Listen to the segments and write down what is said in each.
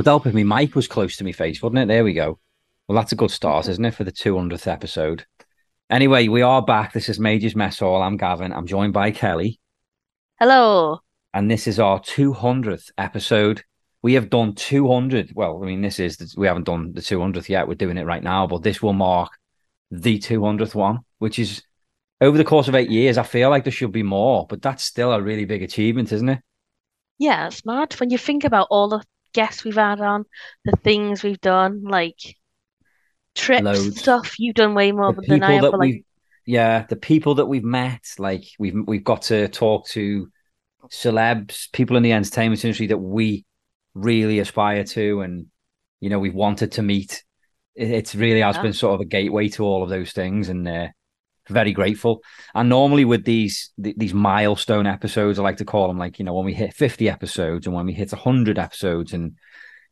would help if my mic was close to my face, wouldn't it? There we go. Well, that's a good start, isn't it, for the 200th episode? Anyway, we are back. This is Major's Mess Hall. I'm Gavin. I'm joined by Kelly. Hello. And this is our 200th episode. We have done 200. Well, I mean, this is, we haven't done the 200th yet. We're doing it right now, but this will mark the 200th one, which is over the course of eight years. I feel like there should be more, but that's still a really big achievement, isn't it? Yeah, it's mad when you think about all the guests we've had on, the things we've done, like trips and Loads. stuff. You've done way more the than I have, that but we like, yeah the people that we've met like we've we've got to talk to celebs people in the entertainment industry that we really aspire to and you know we've wanted to meet it, it's really has Yeah. been sort of a gateway to all of those things and uh, very grateful and normally with these th- these milestone episodes i like to call them like you know when we hit 50 episodes and when we hit 100 episodes and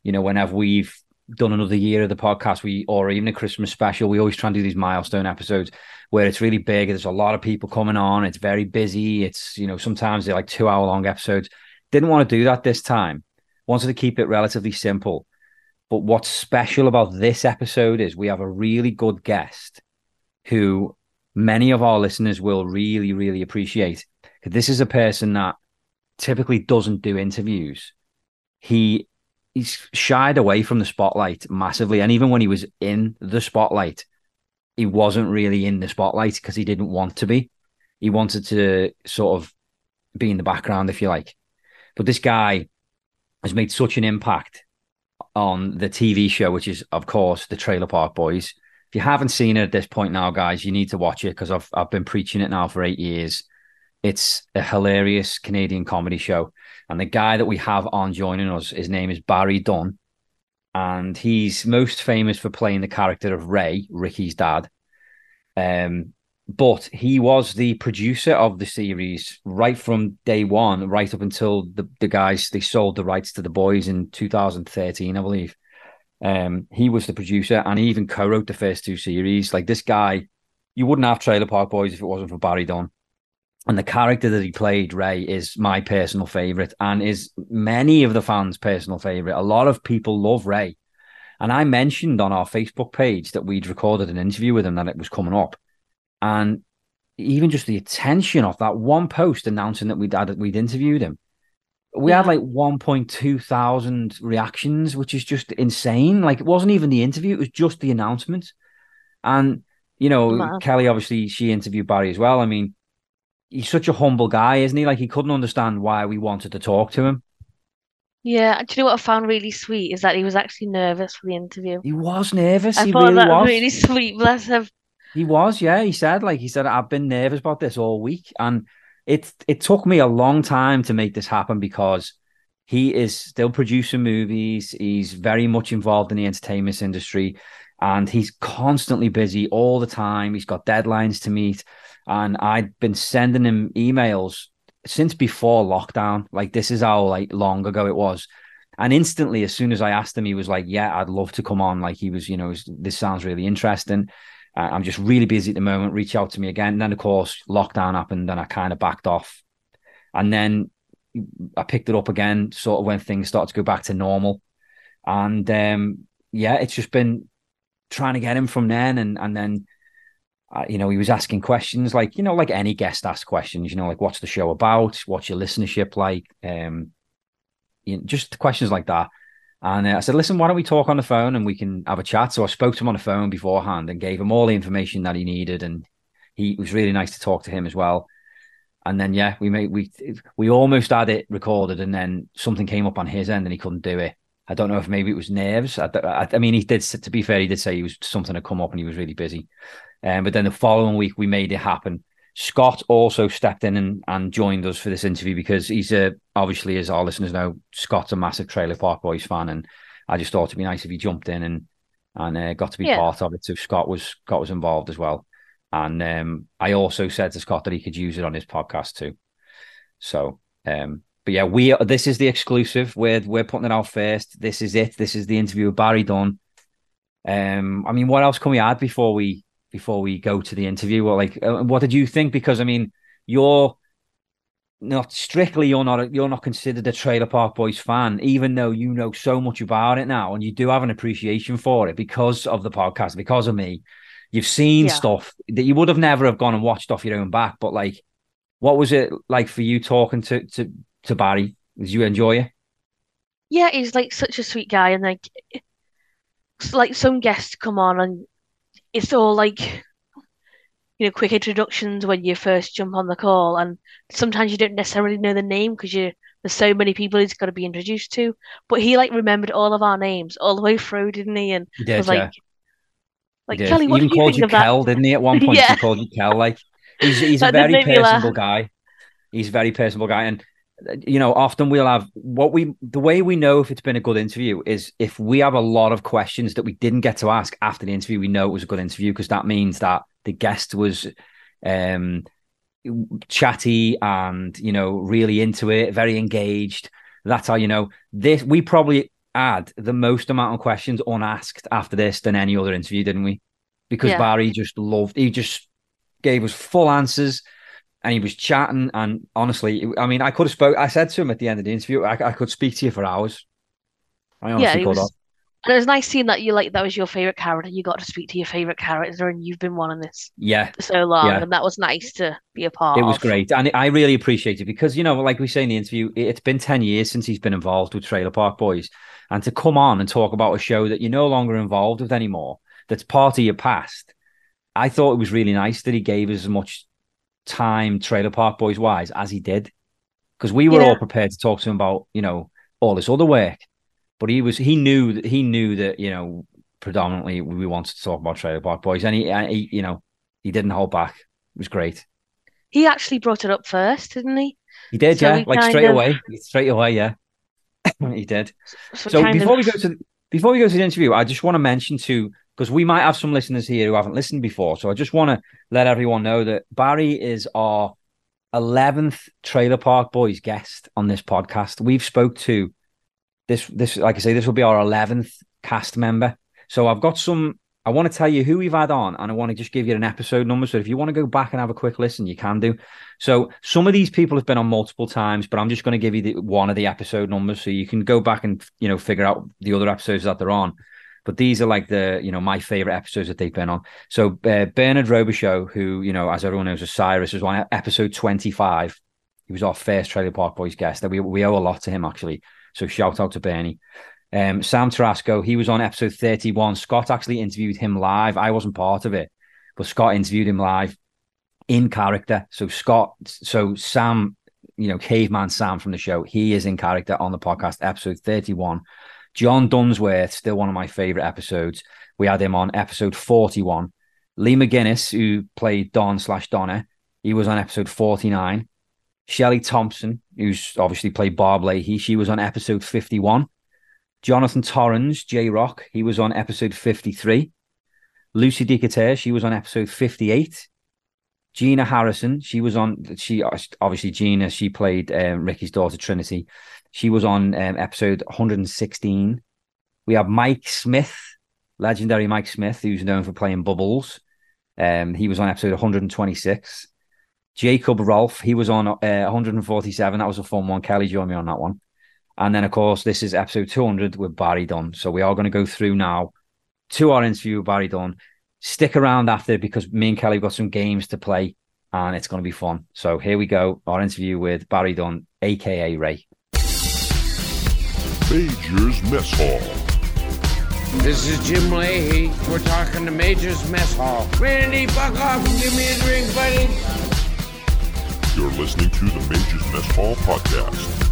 you know whenever we've done another year of the podcast, we or even a Christmas special, we always try and do these milestone episodes where it's really big. There's a lot of people coming on. It's very busy. It's you know sometimes they're like two hour long episodes. Didn't want to do that this time. Wanted to keep it relatively simple. But what's special about this episode is we have a really good guest who many of our listeners will really, really appreciate. This is a person that typically doesn't do interviews. He he's shied away from the spotlight massively. And even when he was in the spotlight, he wasn't really in the spotlight because he didn't want to be. He wanted to sort of be in the background, if you like. But this guy has made such an impact on the TV show, which is, of course, the Trailer Park Boys. If you haven't seen it at this point now, guys, you need to watch it because I've I've been preaching it now for eight years. It's a hilarious Canadian comedy show. And the guy that we have on joining us, his name is Barrie Dunn. And he's most famous for playing the character of Ray, Ricky's dad. Um, but he was the producer of the series right from day one, right up until the, the guys they sold the rights to the boys in 2013, I believe. Um, he was the producer and he even co-wrote the first two series. Like this guy, you wouldn't have Trailer Park Boys if it wasn't for Barrie Dunn. And the character that he played, Ray, is my personal favorite and is many of the fans' personal favorite. A lot of people love Ray. And I mentioned on our Facebook page that we'd recorded an interview with him that it was coming up. And even just the attention of that one post announcing that we'd had, we'd interviewed him. We had like 1.2 thousand reactions, which is just insane. Like it wasn't even the interview, it was just the announcement. And, you know, Wow. Kelly obviously she interviewed Barrie as well. I mean, he's such a humble guy, isn't he? Like he couldn't understand why we wanted to talk to him. yeah. Do you know what I found really sweet is that he was actually nervous for the interview. He was nervous. I he thought really that was. really sweet. Bless him. He was, yeah. He said, like he said, I've been nervous about this all week, and it it took me a long time to make this happen because he is still producing movies. He's very much involved in the entertainment industry, and he's constantly busy all the time. He's got deadlines to meet, and I'd been sending him emails since before lockdown. Like this is how like long ago it was. And instantly, as soon as I asked him, he was like, "Yeah, I'd love to come on." Like he was, you know, this sounds really interesting. Uh, I'm just really busy at the moment. Reach out to me again. And then, of course, lockdown happened and I kind of backed off. And then I picked it up again, sort of when things started to go back to normal. And um, yeah, it's just been trying to get him from then. And, and then, uh, you know, he was asking questions like, you know, like any guest asks questions, you know, like what's the show about? What's your listenership like? Um, you know, just questions like that. And uh, I said, listen, why don't we talk on the phone and we can have a chat? So I spoke to him on the phone beforehand and gave him all the information that he needed. And he was really nice to talk to him as well. And then, yeah, we made, we, we almost had it recorded and then something came up on his end and he couldn't do it. I don't know if maybe it was nerves. I, I, I, mean, he did. To be fair, he did say he was something had come up and he was really busy. Um, but then the following week, we made it happen. Scott also stepped in and, and joined us for this interview because he's a obviously, as our listeners know, Scott's a massive Trailer Park Boys fan, and I just thought it'd be nice if he jumped in and and uh, got to be yeah. part of it. So Scott was Scott was involved as well, and um, I also said to Scott that he could use it on his podcast too. So, um, but yeah, we this is the exclusive. We're we're putting it out first. This is it. This is the interview with Barrie Dunn. Um, I mean, what else can we add before we before we go to the interview? Well, like, uh, what did you think? Because I mean, you're not strictly you're not you're not considered a Trailer Park Boys fan, even though you know so much about it now, and you do have an appreciation for it because of the podcast, because of me. You've seen yeah. stuff that you would have never have gone and watched off your own back. But like, what was it like for you talking to to to Barrie? Did you enjoy it? Yeah, he's like such a sweet guy, and like, like some guests come on and it's all like you know, quick introductions when you first jump on the call, and sometimes you don't necessarily know the name because you there's so many people he's got to be introduced to. But he like remembered all of our names all the way through, didn't he? And he did, was like, yeah. like Kelly, what even did you called think you that? didn't he? At one point, yeah. he called you Kel. Like he's he's a very personable guy. He's a very personable guy, and you know, often we'll have what we the way we know if it's been a good interview is if we have a lot of questions that we didn't get to ask after the interview, we know it was a good interview because that means that the guest was um chatty and you know really into it, very engaged. That's how you know this. We probably had the most amount of questions unasked after this than any other interview, didn't we? Because yeah. Barrie just loved. He just gave us full answers and he was chatting. And honestly, I mean, I could have spoke. I said to him at the end of the interview, I, I could speak to you for hours. I honestly yeah, could was, And it was nice seeing that you like that was your favorite character. You got to speak to your favorite character, and you've been one wanting this yeah so long, yeah. and that was nice to be a part. It was of. great, and I really appreciate it because you know, like we say in the interview, it's been ten years since he's been involved with Trailer Park Boys, and to come on and talk about a show that you're no longer involved with anymore, that's part of your past. I thought it was really nice that he gave us as much time Trailer Park Boys wise as he did, because we were yeah. all prepared to talk to him about you know all this other work, but he was he knew that he knew that you know predominantly we wanted to talk about Trailer Park Boys, and he, he you know he didn't hold back. It was great. He actually brought it up first, didn't he? He did, so yeah, like straight of... away, straight away, yeah. he did. So, so before of... we go to before we go to the interview, I just want to mention to because we might have some listeners here who haven't listened before. So I just want to let everyone know that Barrie is our 11th Trailer Park Boys guest on this podcast. We've spoke to this, this, like I say, this will be our 11th cast member. So I've got some, I want to tell you who we've had on and I want to just give you an episode number. So if you want to go back and have a quick listen, you can do. So some of these people have been on multiple times, but I'm just going to give you the, one of the episode numbers so you can go back and, you know, figure out the other episodes that they're on. But these are like the, you know, my favorite episodes that they've been on. So uh, Bernard Robichaud, who, you know, as everyone knows, is Cyrus, was on episode 25. He was our first Trailer Park Boys guest. That we, we owe a lot to him, actually. So shout out to Bernie. Um, Sam Tarasco, he was on episode 31. Scott actually interviewed him live. I wasn't part of it, but Scott interviewed him live in character. So Scott, so Sam, you know, Caveman Sam from the show, he is in character on the podcast, episode 31. John Dunsworth, still one of my favorite episodes. We had him on episode 41. Lee McGinnis, who played Don slash Donna, he was on episode 49. Shelley Thompson, who's obviously played Barb Leahy, she was on episode 51. Jonathan Torrens, J-Roc, he was on episode 53. Lucy Decoutere, she was on episode 58. Jeanna Harrison, she was on, she obviously Jeanna, she played um, Ricky's daughter Trinity. She was on um, episode 116. We have Mike Smith, legendary Mike Smith, who's known for playing Bubbles. Um, he was on episode 126. Jacob Rolfe, he was on uh, 147. That was a fun one. Kelly joined me on that one. And then, of course, this is episode 200 with Barrie Dunn. So we are going to go through now to our interview with Barrie Dunn. Stick around after because me and Kelly got some games to play and it's going to be fun. So here we go. Our interview with Barrie Dunn, aka Ray. Major's Mess Hall. This is Jim Leahy. We're talking to Major's Mess Hall. Randy, fuck off and give me a drink, buddy. You're listening to the Major's Mess Hall podcast.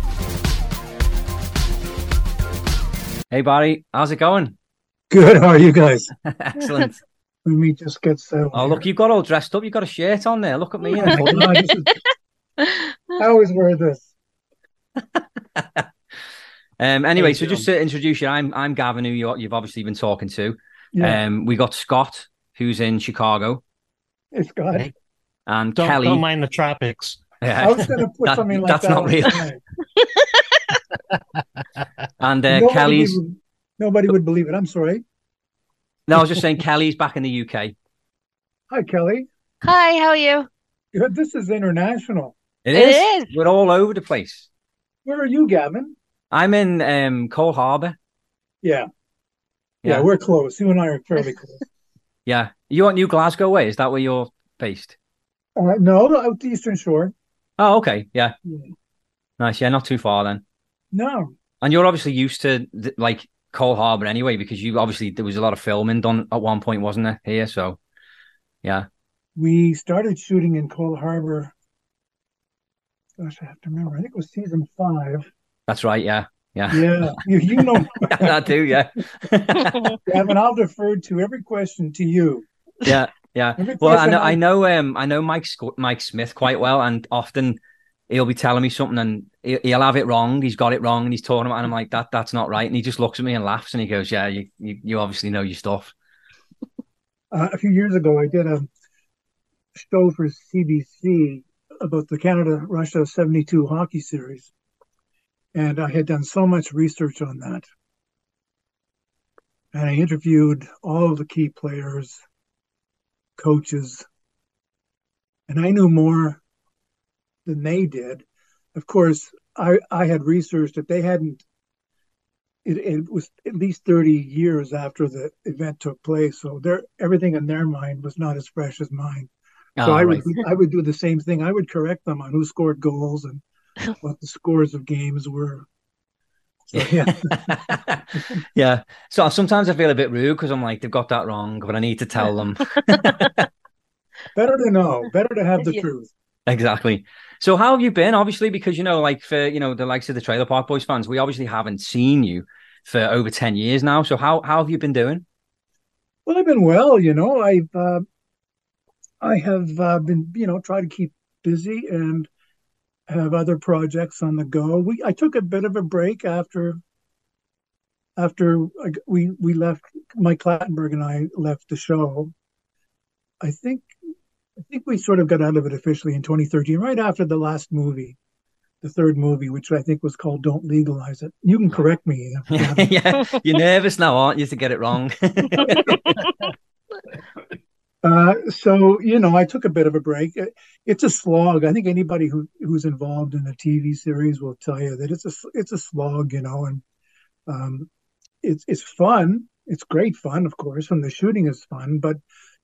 Hey Barrie, how's it going? Good. How are you guys? Excellent. Let me just get settled. Oh look, you've got all dressed up. You've got a shirt on there. Look at me. in it. Hold on, this is- I always wear this. Um, anyway, Thank so you. just to introduce you, I'm I'm Gavin, who you, you've obviously been talking to. Yeah, Um, we got Scott, who's in Chicago, it's got. hey. and Don't, Kelly. don't mind the tropics. Yeah. I was going to put That- something like that's that. not on real. and uh, Nobody Kelly's. would- nobody would believe it. I'm sorry. No, I was just saying Kelly's back in the UK. Hi, Kelly. Hi, how are you? Yeah, This is international. It It is. is. We're all over the place. Where are you, Gavin? I'm in um, Cole Harbour. Yeah, yeah, Yeah. we're close. You and I are fairly close. Yeah. You at New Glasgow way? Is that where you're based? Uh, no, out the Eastern Shore. Oh, okay. Yeah. Yeah. Nice. Yeah, not too far then. No, And you're obviously used to like Cole Harbour anyway, because you obviously there was a lot of filming done at one point, wasn't there? Here, so yeah. we started shooting in Cole Harbor. Gosh, I have to remember. I think it was season five. That's right. Yeah. Yeah. Yeah, you, you know, I do. Yeah. Gavin. I'll defer to every question to you. yeah. Yeah. Well, I know, I know, um, I know Mike Mike Smith quite well, and often he'll be telling me something, and he- he'll have it wrong. He's got it wrong, and he's talking about, it, and I'm like, that that's not right, and he just looks at me and laughs, and he goes, "Yeah, you you, you obviously know your stuff." uh, a few years ago, I did a show for CBC about the Canada Russia 72 hockey series. And I had done so much research on that. And I interviewed all of the key players, coaches, and I knew more than they did. Of course, I, I had researched that they hadn't it, it was at least 30 years after the event took place. So their everything in their mind was not as fresh as mine. So Oh, I right. would I would do the same thing. I would correct them on who scored goals and what the scores of games were. So yeah, yeah. So sometimes I feel a bit rude because I'm like, they've got that wrong, but I need to tell them. better to know, better to have the Yeah. truth. exactly. So how have you been? Obviously, because you know, like for you know the likes of the Trailer Park Boys fans, we obviously haven't seen you for over ten years now. So how how have you been doing? Well, I've been well, you know. I've uh, I have uh, been, you know, trying to keep busy and have other projects on the go. We I took a bit of a break after after we we left. Mike Clattenburg and I left the show. I think I think we sort of got out of it officially in 2013, right after the last movie, the third movie, which I think was called "Don't Legalize It." You can correct me. Yeah, you're nervous now, aren't you, to get it wrong? Uh, so you know, I took a bit of a break. It's a slog. I think anybody who who's involved in a TV series will tell you that it's a it's a slog. You know, and um, it's it's fun. It's great fun, of course, and the shooting is fun. But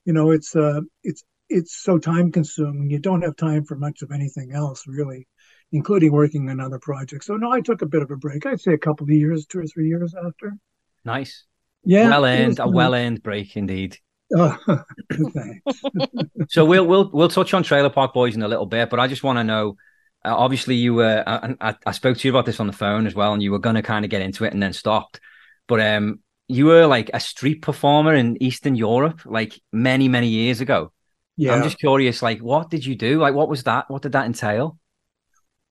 you know, it's uh, it's it's so time consuming. You don't have time for much of anything else, really, including working on other projects. So no, I took a bit of a break. I'd say a couple of years, two or three years after. nice, Yeah, well earned, a well earned break indeed. Oh, thanks. So we'll we'll we'll touch on Trailer Park Boys in a little bit, but I just want to know. Uh, obviously, you were. I, I, I spoke to you about this on the phone as well, and you were going to kind of get into it and then stopped. But um, you were like a street performer in Eastern Europe, like many many years ago. Yeah. I'm just curious, like, what did you do? Like, what was that? What did that entail?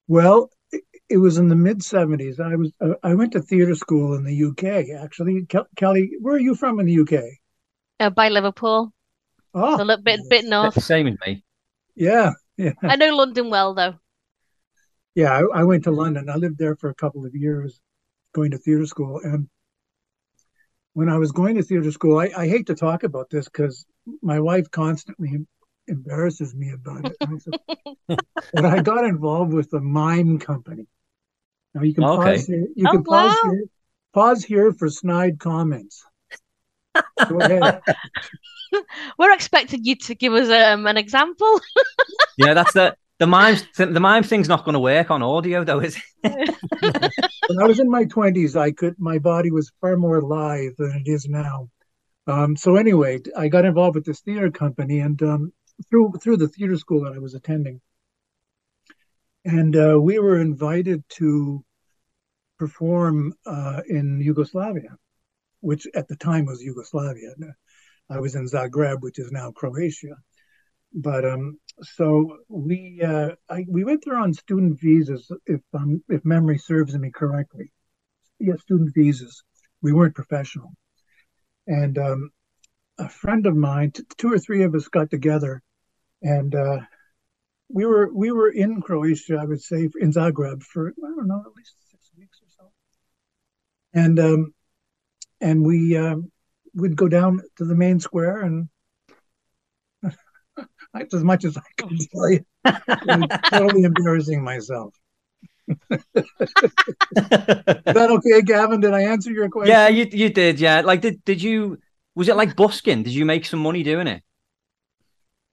Well, it, it was in the mid '70s. I was uh, I went to theater school in the UK. Actually, Kelly, where are you from in the UK? Uh, by Liverpool, Oh, a little bit bit north. Same as me. yeah, yeah, I know London well though. yeah. I, I went to London. I lived there for a couple of years, going to theater school. And when I was going to theater school, I, I hate to talk about this because my wife constantly embarrasses me about it. And I said, but I got involved with the mime company. Now you can Okay. pause here. You Oh, can pause here. Pause here for snide comments. Go ahead. We're expecting you to give us um, an example. Yeah, that's the the mime the mime thing's not going to work on audio though, is it? when I was in my twenties, I could my body was far more live than it is now. Um, so anyway, I got involved with this theater company, and um, through through the theater school that I was attending, and uh, we were invited to perform uh, in Yugoslavia, which at the time was Yugoslavia. I was in Zagreb, which is now Croatia. But um, so we uh, I, we went there on student visas, if um, if memory serves me correctly. Yeah, student visas. We weren't professional, and um, a friend of mine, t- two or three of us got together, and uh, we were we were in Croatia, I would say, in Zagreb for I don't know at least six weeks or so, and um, and we uh, would go down to the main square and that's as much as I can tell you. Totally embarrassing myself. Is that okay, Gavin? Did I answer your question? yeah, you you did. Yeah, like did did you? Was it like busking? Did you make some money doing it?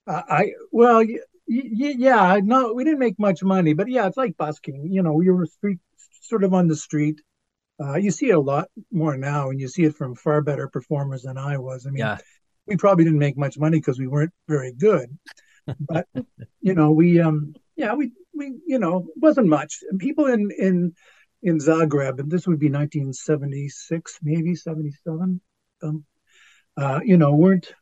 Uh, I well, y- y- yeah, no, we didn't make much money, but yeah, it's like busking. You know, you were street, sort of on the street. Uh, you see it a lot more now, and you see it from far better performers than I was. I mean, Yeah. we probably didn't make much money because we weren't very good, but you know, we um, yeah, we we you know, it wasn't much. And people in in in Zagreb, and this would be 1976, maybe 77. Um, uh, you know, weren't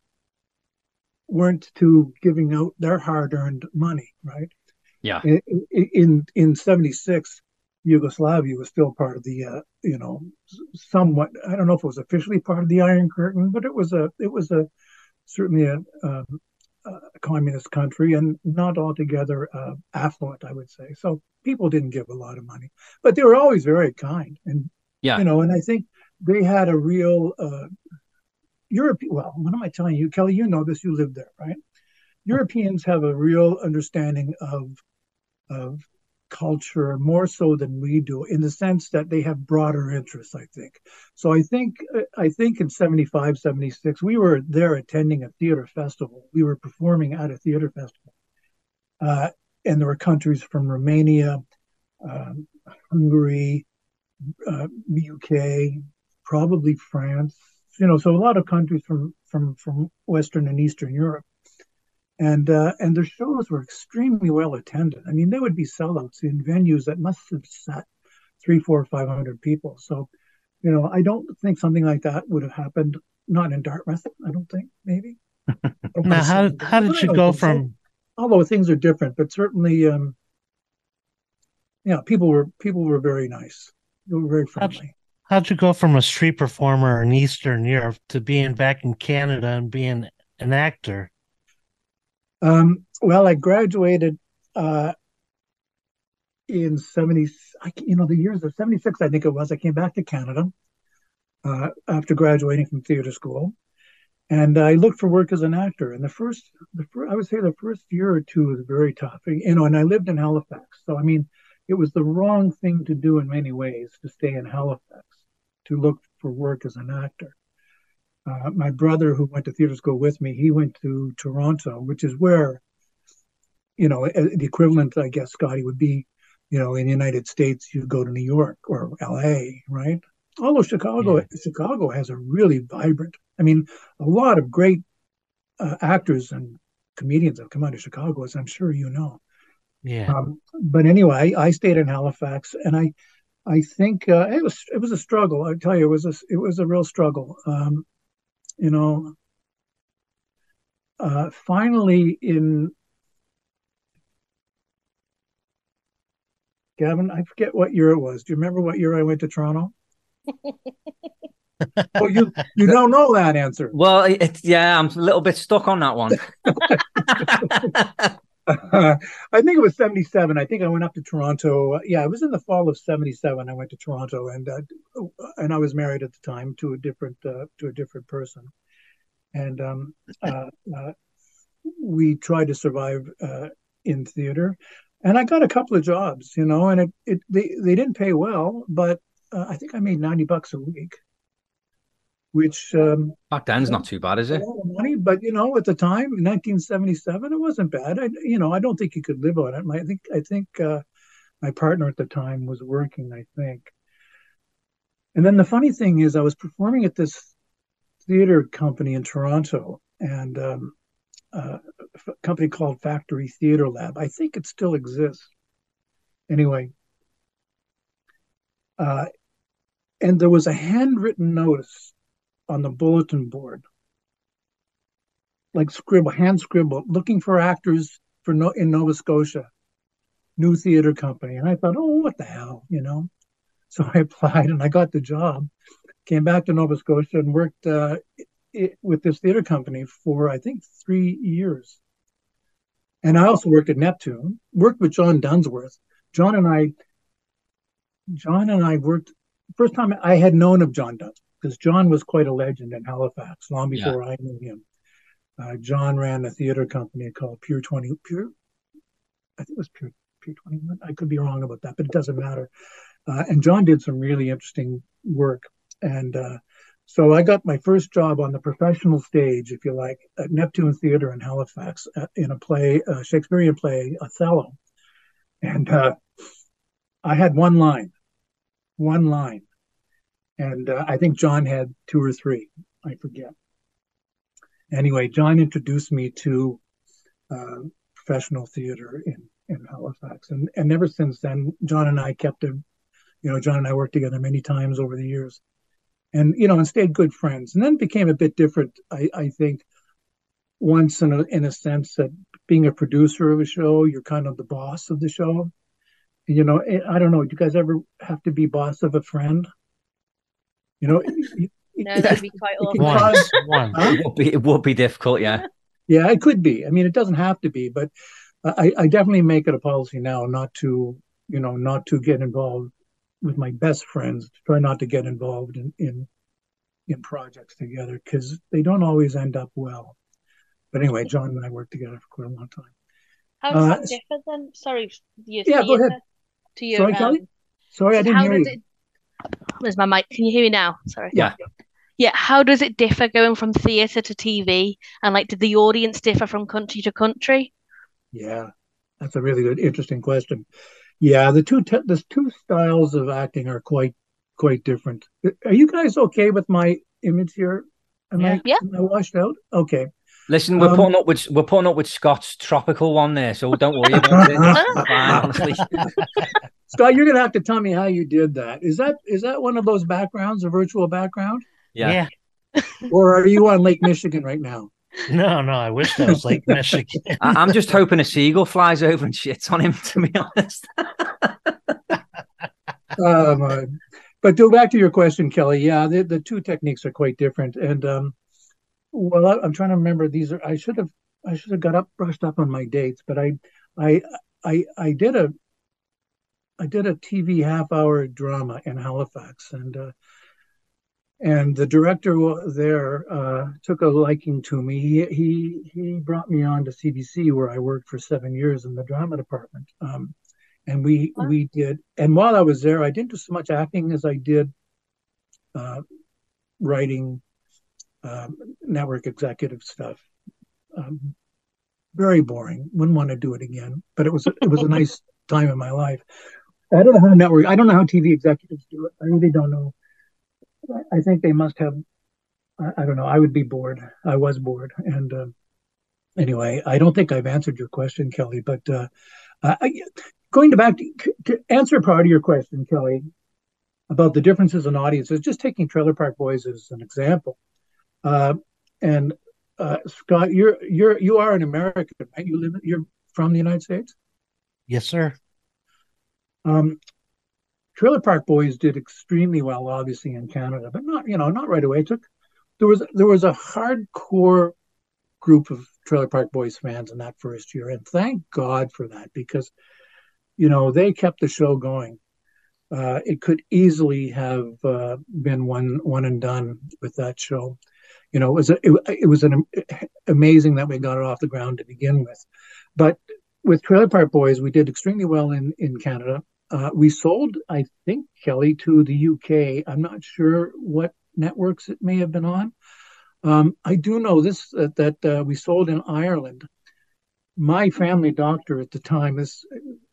weren't to giving out their hard-earned money, right? Yeah. In in in '76, Yugoslavia was still part of the, uh, you know, somewhat. I don't know if it was officially part of the Iron Curtain, but it was a it was a certainly a, um, a communist country and not altogether uh, affluent, I would say. So people didn't give a lot of money, but they were always very kind, and Yeah. you know, and I think they had a real uh, Europe. Well, what am I telling you, Kelly? You know this. You lived there, right? Europeans have a real understanding of of culture more so than we do in the sense that they have broader interests i think. So i think i think in 75 76 we were there attending a theater festival. We were performing at a theater festival. Uh, and there were countries from romania um, hungary uh, uk probably france you know so a lot of countries from from from western and eastern europe and uh, and their shows were extremely well attended. I mean, they would be sellouts in venues that must have sat three, four, five hundred people. So, you know, I don't think something like that would have happened. Not in Dartmouth, I don't think. Maybe. Don't Now, how how did you go think so. from Although things are different, but certainly, um, yeah, people were people were very nice. They were very friendly. how'd you go from a street performer in Eastern Europe to being back in Canada and being an actor? Um, well, I graduated uh, in 70, I, you know, the years of 76, I think it was. I came back to Canada uh, after graduating from theater school. And I looked for work as an actor. And the first, the first, I would say the first year or two was very tough. You know, and I lived in Halifax. So, I mean, it was the wrong thing to do in many ways to stay in Halifax, to look for work as an actor. Uh, my brother, who went to theater school with me, he went to Toronto, which is where, you know, uh, the equivalent, I guess, Scotty would be, you know, in the United States, you go to New York or L.A., right? Although Chicago, Chicago has a really vibrant. I mean, a lot of great uh, actors and comedians have come out of Chicago, as I'm sure you know. Yeah. Um, but anyway, I, I stayed in Halifax, and I, I think uh, it was it was a struggle. I tell you, it was a it was a real struggle. Um, you know, uh, finally in Gavin, I forget what year it was. Do you remember what year I went to Toronto? oh, you you don't know that answer. Well, it, it- yeah, I'm a little bit stuck on that one. I think it was 77. I think I went up to Toronto. Yeah, it was in the fall of 77. I went to Toronto and uh, and I was married at the time to a different uh, to a different person. And um, uh, uh, we tried to survive uh, in theater. And I got a couple of jobs, you know, and it, it they, they didn't pay well, but uh, I think I made 90 bucks a week, which um, Back then's not too bad, is it? money, but you know, at the time, in 1977, it wasn't bad. I, you know, I don't think you could live on it. My, I think, I think uh, my partner at the time was working. I think, and then the funny thing is, I was performing at this theater company in Toronto, and um, uh, a company called Factory Theater Lab. I think it still exists. Anyway, uh, and there was a handwritten notice on the bulletin board, like scribble, hand scribble, looking for actors for no in Nova Scotia, new theater company. And I thought, oh, what the hell, you know? So I applied and I got the job. Came back to Nova Scotia and worked uh, it, with this theater company for I think three years. And I also worked at Neptune. Worked with John Dunsworth. John and I, John and I worked. First time I had known of John Dunsworth because John was quite a legend in Halifax long Yeah. before I knew him. Uh, John ran a theater company called Pure Twenty Pure. I think it was Pure Pure Twenty One. I could be wrong about that, but it doesn't matter. Uh, and John did some really interesting work. And uh, so I got my first job on the professional stage, if you like, at Neptune Theater in Halifax uh, in a play, a Shakespearean play, Othello. And uh, I had one line, one line. And uh, I think John had two or three, I forget. Anyway, John introduced me to uh, professional theater in, in Halifax. And, and ever since then, John and I kept a, you know, John and I worked together many times over the years and you know and stayed good friends and then became a bit different i, I think once in a, in a sense that being a producer of a show you're kind of the boss of the show you know eh, i don't know do you guys ever have to be boss of a friend you know it- No, that'd be quite it awful. One, one. Huh? It would be it would be difficult, yeah. yeah it could be i mean it doesn't have to be but i i definitely make it a policy now not to you know not to get involved with my best friends to try not to get involved in in in projects together because they don't always end up well but anyway john and i worked together for quite a long time How does Uh, that differ then? Sorry, your Yeah, go ahead. to your Sorry, Kelly? um, sorry i didn't how hear does you it Where's my mic? Can you hear me now? Sorry. Yeah. Yeah, how does it differ going from theatre to TV? And like, did the audience differ from country to country? Yeah, that's a really good, interesting question. Yeah, the two te- the two styles of acting are quite quite different. Are you guys okay with my image here? Am I Yeah. am I washed out? Okay. Listen, we're Um, putting up with we're putting up with Scott's tropical one there, so don't worry about it. Fine, honestly. Scott, you're gonna have to tell me how you did that. Is that is that one of those backgrounds, a virtual background, Yeah. Yeah. or are you on Lake Michigan right now? No, no, I wish that was Lake Michigan. I, I'm just hoping a seagull flies over and shits on him. To be honest, um, uh, but to go back to your question, Kelly, yeah, the, the two techniques are quite different. And um, well, I, I'm trying to remember. These are I should have I should have got up brushed up on my dates, but I I I I did a I did a TV half hour drama in Halifax, and uh, and the director there uh, took a liking to me. He he he brought me on to CBC where I worked for seven years in the drama department. Um, and we Wow. we did and while i was there i didn't do so much acting as i did uh, writing um, network executive stuff. Um, very boring. Wouldn't want to do it again but it was it was a nice time in my life. I don't know how network i don't know how tv executives do it. I really don't know. I, I think they must have I, I don't know. I would be bored. I was bored. And uh, anyway i don't think i've answered your question kelly but uh, I, going to back to, to answer part of your question, Kelly, about the differences in audiences, just taking Trailer Park Boys as an example. Uh, and uh, Scott, you're you're you are an American, right? You live you're from the United States. Yes, sir. Um, Trailer Park Boys did extremely well, obviously in Canada, but not you know not right away. It took there was there was a hardcore group of Trailer Park Boys fans in that first year, and thank God for that because you know they kept the show going. Uh, it could easily have uh, been one one and done with that show. You know, it was a, it, it was an amazing that we got it off the ground to begin with, but with Trailer Park Boys, we did extremely well in in Canada. Uh, we sold, I think, Kelly to the UK. I'm not sure what networks it may have been on. Um, I do know this that, that uh, we sold in Ireland. My family doctor at the time is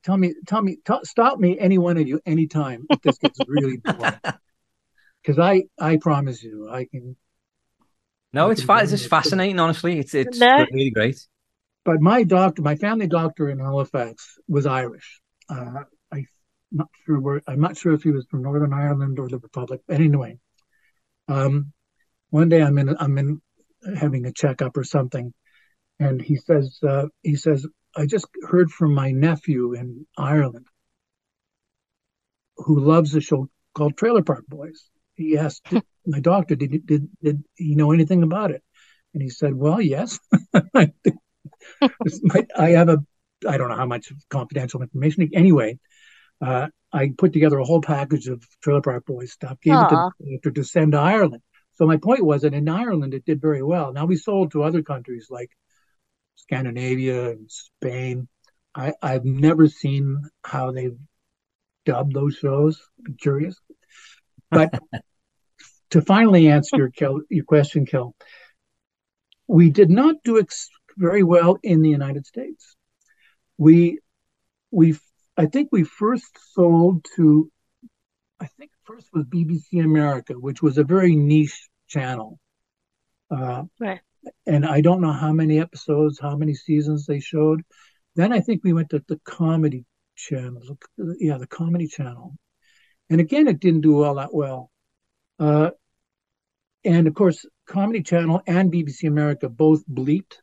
tell me, tell me, t- stop me, any one of you, anytime if this gets really boring. Because I, I promise you, I can. No, it's can fine. It's just fascinating. Honestly, it's it's No. really great. But my doctor, my family doctor in Halifax was Irish. Uh, I not sure where. I'm not sure if he was from Northern Ireland or the Republic. But anyway, um, one day I'm in I'm in having a checkup or something, and he says uh, he says I just heard from my nephew in Ireland who loves a show called Trailer Park Boys. He asked my doctor, did, did did he know anything about it? And he said, Well, yes. I have a I don't know how much confidential information. Anyway, uh, I put together a whole package of Trailer Park Boys stuff, gave Aw. it to the director to send to Ireland. So my point was that in Ireland it did very well. Now we sold to other countries like Scandinavia and Spain. I, I've never seen how they've dubbed those shows. I'm curious. But to finally answer your Kel, your question, Kel, we did not do ex- very well in the United States. We we I think we first sold to I think first was BBC America, which was a very niche channel. Uh, Right. And I don't know how many episodes, how many seasons they showed. Then I think we went to the comedy channel. Yeah, the comedy channel. And again, it didn't do all that well. Uh, and of course, Comedy Channel and BBC America both bleeped.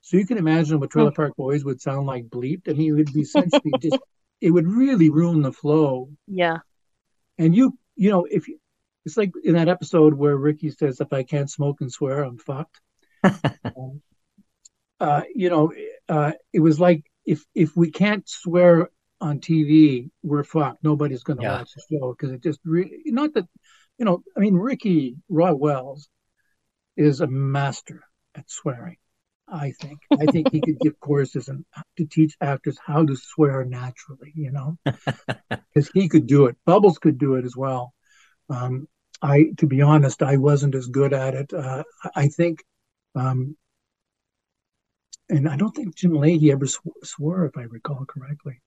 So you can imagine what Trailer Park Boys would sound like bleeped. I mean, it would be essentially just, it would really ruin the flow. Yeah. And you, you know, if you, it's like in that episode where Ricky says, if I can't smoke and swear, I'm fucked. um, uh, you know, uh, it was like if if we can't swear on TV, we're fucked. Nobody's going to Yeah. watch the show because it just really not that you know. I mean, Ricky Robb Wells is a master at swearing. I think. I think he could give courses and to teach actors how to swear naturally. You know, because he could do it. Bubbles could do it as well. Um, I, to be honest, I wasn't as good at it. Uh, I I think, um, and I don't think Jim Leahy ever sw- swore, if I recall correctly.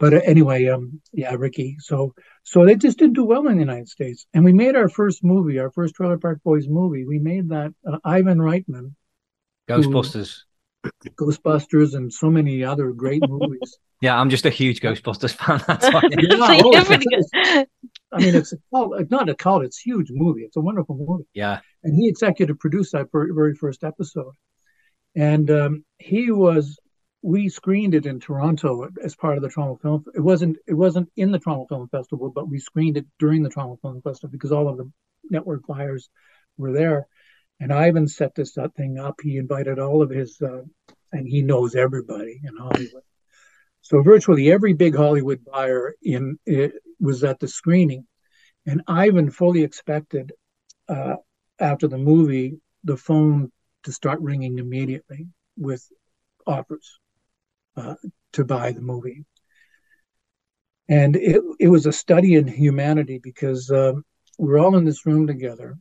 But uh, anyway, um, yeah, Ricky. So, so they just didn't do well in the United States. And we made our first movie, our first Trailer Park Boys movie. We made that uh, Ivan Reitman, Ghostbusters. Ghostbusters, and so many other great movies. Yeah, I'm just a huge Ghostbusters fan. That's why. Yeah, So oh, you're it's- it's- I mean, it's a cult, it's not a cult, it's a huge movie. It's a wonderful movie. yeah. and he executive produced that very, very first episode. And um, he was, we screened it in Toronto as part of the Toronto Film. It wasn't, it wasn't in the Toronto Film Festival, but we screened it during the Toronto Film Festival because all of the network buyers were there. And Ivan set this thing up. He invited all of his, uh, and he knows everybody in Hollywood. So virtually every big Hollywood buyer in it was at the screening, and Ivan fully expected uh, after the movie the phone to start ringing immediately with offers uh, to buy the movie. And it, it was a study in humanity because um, we're all in this room together.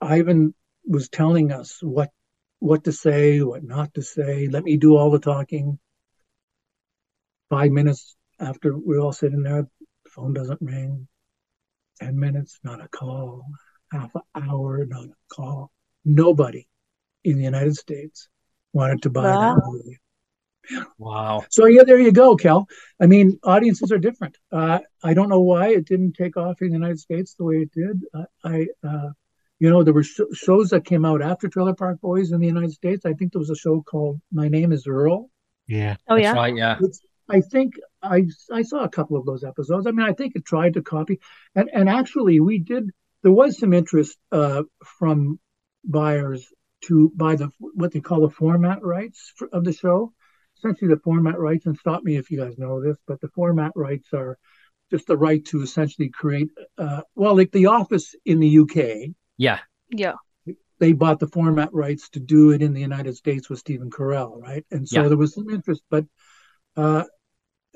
Ivan was telling us what what to say, what not to say. Let me do all the talking. Five minutes after we're all sitting there, the phone doesn't ring. Ten minutes, not a call. Half an hour, not a call. Nobody in the United States wanted to buy Wow. that movie. Wow. So yeah, there you go, Kel. I mean, audiences are different. Uh, I don't know why it didn't take off in the United States the way it did. I, I uh, you know, there were sh- shows that came out after Trailer Park Boys in the United States. I think there was a show called My Name Is Earl. Yeah. Oh That's yeah. right. Yeah. It's, I think I I saw a couple of those episodes. I mean, I think it tried to copy, and and actually we did. There was some interest uh, from buyers to buy the what they call the format rights for, of the show. Essentially, the format rights, and stop me if you guys know this, but the format rights are just the right to essentially create. Uh, well, like The Office in the UK, Yeah. Yeah. they bought the format rights to do it in the United States with Stephen Carell, right? And so Yeah. there was some interest, but uh,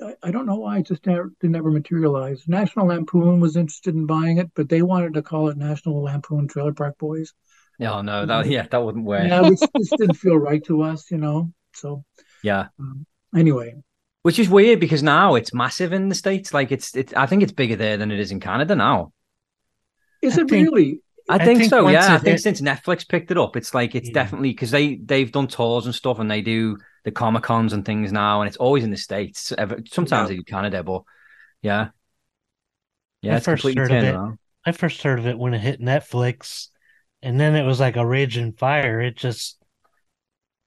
I, I don't know why it just never, it never materialized. National Lampoon was interested in buying it, but they wanted to call it National Lampoon Trailer Park Boys. Oh no. That yeah. That wouldn't work. Yeah, which just didn't feel right to us, you know. So Yeah. um, anyway, Which is weird because now it's massive in the states. Like it's, it's. I think it's bigger there than it is in Canada now. is I it think- really? I, I think, think so. Yeah, I think hit- since Netflix picked it up, it's like it's Yeah. definitely because they they've done tours and stuff, and they do the comic cons and things now, and it's always in the states. Sometimes Yeah. they do Canada, but yeah, yeah, I it's first completely heard of turned it. around. I first heard of it when it hit Netflix, and then it was like a raging fire. It just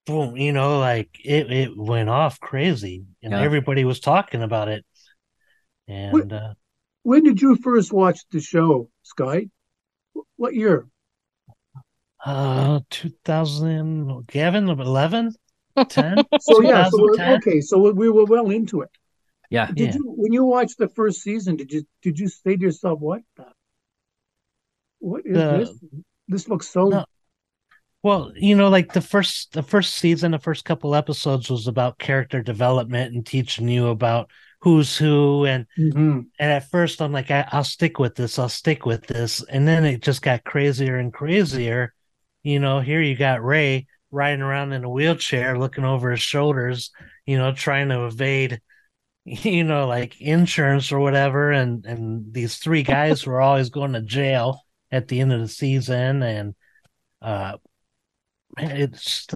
boom, you know, like it it went off crazy, and Yeah. everybody was talking about it. And uh, When did you first watch the show, Sky? What year? uh, 2000, Gavin, 11, 10? So yeah, so we're- okay, so we were well into it. Yeah, Did Yeah. you when you watched the first season? Did you did you say to yourself, "What the? What is The- this? This looks so." No. Well, you know, like the first the first season, the first couple episodes was about character development and teaching you about who's who. And Mhm. and at first I'm like I, I'll stick with this, I'll stick with this, and then it just got crazier and crazier. You know, here you got Ray riding around in a wheelchair, looking over his shoulders, you know, trying to evade, you know, like insurance or whatever, and and these three guys were always going to jail at the end of the season, and uh, man, it's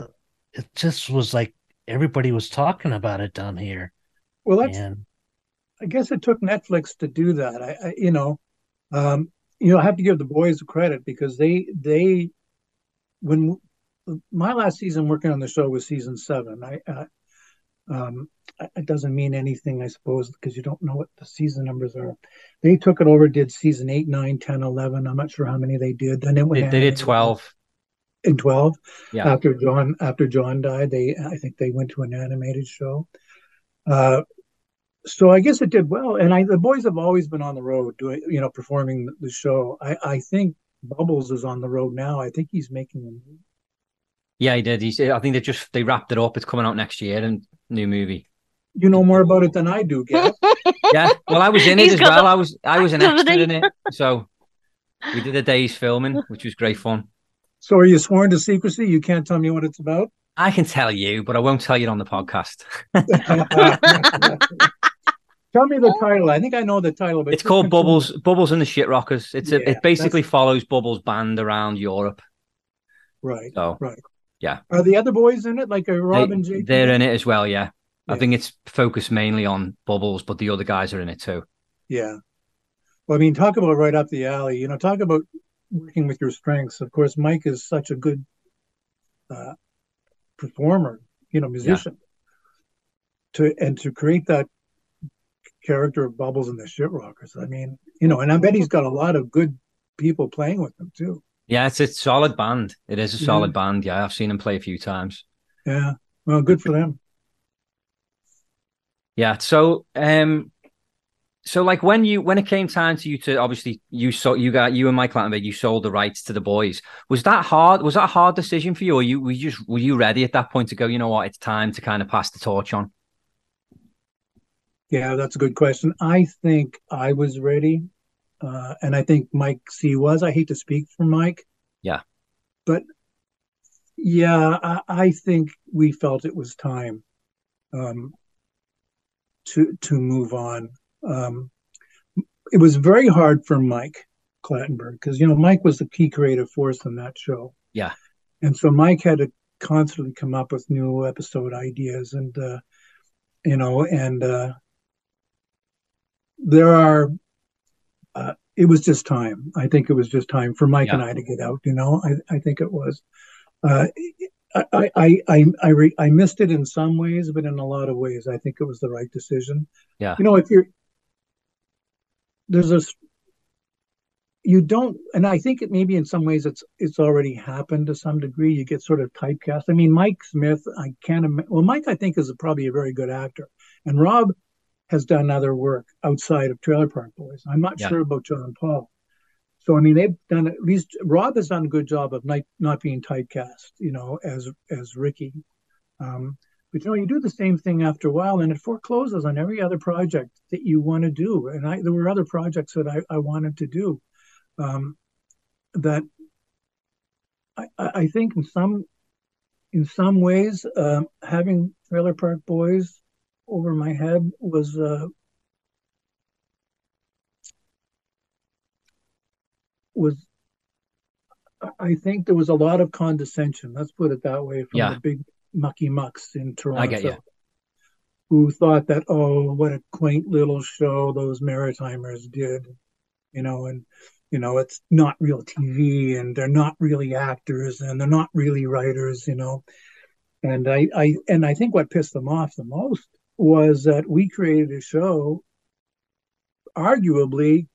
it just was like everybody was talking about it down here, Well, that's. and I guess it took Netflix to do that. I, I you know, um, you know, I have to give the boys the credit because they they when my last season working on the show was season seven. I uh, um, it doesn't mean anything, I suppose, because you don't know what the season numbers are. They took it over, did season eight, nine, 10, 11. I'm not sure how many they did. And then they, they did twelve. In 12 Yeah, after John after John died. They I think they went to an animated show. Uh, so I guess it did well. And I the boys have always been on the road doing you know performing the show. I I think Bubbles is on the road now. I think he's making a movie. yeah, he did. He's, I think they just they wrapped it up. It's coming out next year, and new movie. You know more about it than I do, Gav. Yeah, well, I was in it He's as well. the- I was I was an extra in it, so we did a day's filming, which was great fun. So are you sworn to secrecy? You can't tell me what it's about. I can tell you, but I won't tell you on the podcast. tell me the title. I think I know the title, but It's called Bubbles, Bubbles and the Shit Rockers. It's a, it basically follows Bubbles' band around Europe. Right. So Right. Yeah. Are the other boys in it? Like uh, a Rob and they, Jake? they're in it as well. Yeah. I think it's focused mainly on Bubbles, but the other guys are in it too. Yeah. Well, I mean, talk about right up the alley. You know, talk about working with your strengths. Of course, Mike is such a good uh, performer, you know, musician. To and to create that character of Bubbles and the Shit Rockers. I mean, you know, and I bet he's got a lot of good people playing with him too. Yeah, it's a solid band. It is a Yeah. solid band. Yeah, I've seen him play a few times. Yeah. Well, good for them. Yeah. So, um, so like when you when it came time to you to obviously you saw you got you and Mike Clattenburg you sold the rights to the boys. Was that hard? Was that a hard decision for you, or you were you just were you ready at that point to go? You know what? It's time to kind of pass the torch on. Yeah, that's a good question. I think I was ready. Uh, and I think Mike C was. I hate to speak for Mike. Yeah. But yeah, I, I think we felt it was time um, to to move on. Um, it was very hard for Mike Clattenburg because you know Mike was the key creative force in that show. Yeah. And so Mike had to constantly come up with new episode ideas and uh, you know and uh, there are uh, it was just time i think it was just time for mike and i to get out you know i, I think it was uh, I, I, I, I, re, I missed it in some ways, but in a lot of ways, I think it was the right decision. Yeah. You know, if you're, there's a, s- you don't, and I think it maybe in some ways it's, it's already happened to some degree. You get sort of typecast. I mean, Mike Smith, I can't, ima- well, Mike, I think is a, probably a very good actor. And Rob has done other work outside of Trailer Park Boys. I'm not Yeah. sure about John Paul. So I mean, they've done at least Rob has done a good job of not not being typecast, you know, as as Ricky. Um, but you know, you do the same thing after a while, and it forecloses on every other project that you want to do. And I, there were other projects that I, I wanted to do. Um, that I, I think in some in some ways, um, having Trailer Park Boys over my head was uh, was I think there was a lot of condescension. Let's put it that way from Yeah. the big mucky mucks in Toronto. get you. Who thought that, oh, what a quaint little show those Maritimers did, you know, and you know, it's not real TV and they're not really actors and they're not really writers, you know. And I, I and I think what pissed them off the most was that we created a show, arguably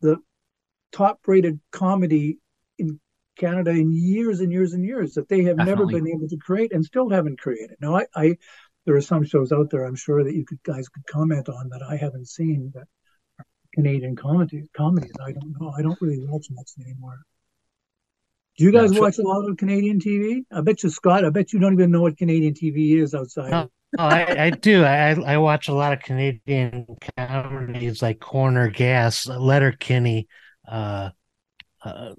the top rated comedy Canada in years and years and years that they have never been able to create and still haven't created. Now, I, I there are some shows out there I'm sure that you could guys could comment on that I haven't seen that are Canadian comedy comedies. I don't know. I don't really watch much anymore. Do you Yeah, guys sure. watch a lot of Canadian TV? I bet you, Scott. I bet you don't even know what Canadian TV is outside. No. Oh, I, I do. I I watch a lot of Canadian comedies like Corner Gas, Letterkenny, uh, uh,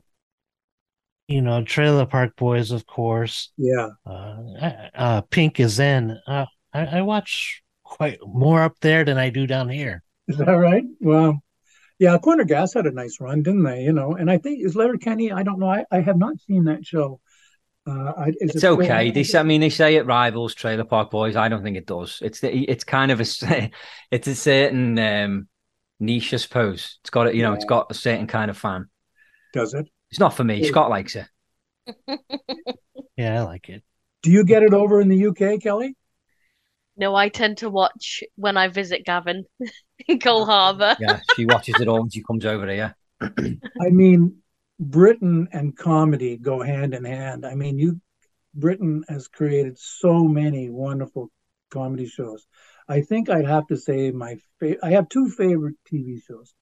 you know, Trailer Park Boys, of course. Yeah. Uh, uh, Pink is in. Uh, I, I watch quite more up there than I do down here. Is that right? Well, yeah, Corner Gas had a nice run, didn't they? You know, and I think is Letterkenny. I don't know. I, I have not seen that show. Uh, I, is it It's still okay. on? They I mean, they say it rivals Trailer Park Boys. I don't think it does. It's the, it's kind of a it's a certain um, niche, I suppose. It's got a, you know, it's got a certain kind of fan. Does it? It's not for me. Scott likes it. Yeah, I like it. Do you get it over in the UK, Kelly? No, I tend to watch when I visit Gavin in Cole Harbour. Yeah, she watches it all when she comes over here. I mean, Britain and comedy go hand in hand. I mean, you Britain has created so many wonderful comedy shows. I think I'd have to say my fa- I have two favorite TV shows.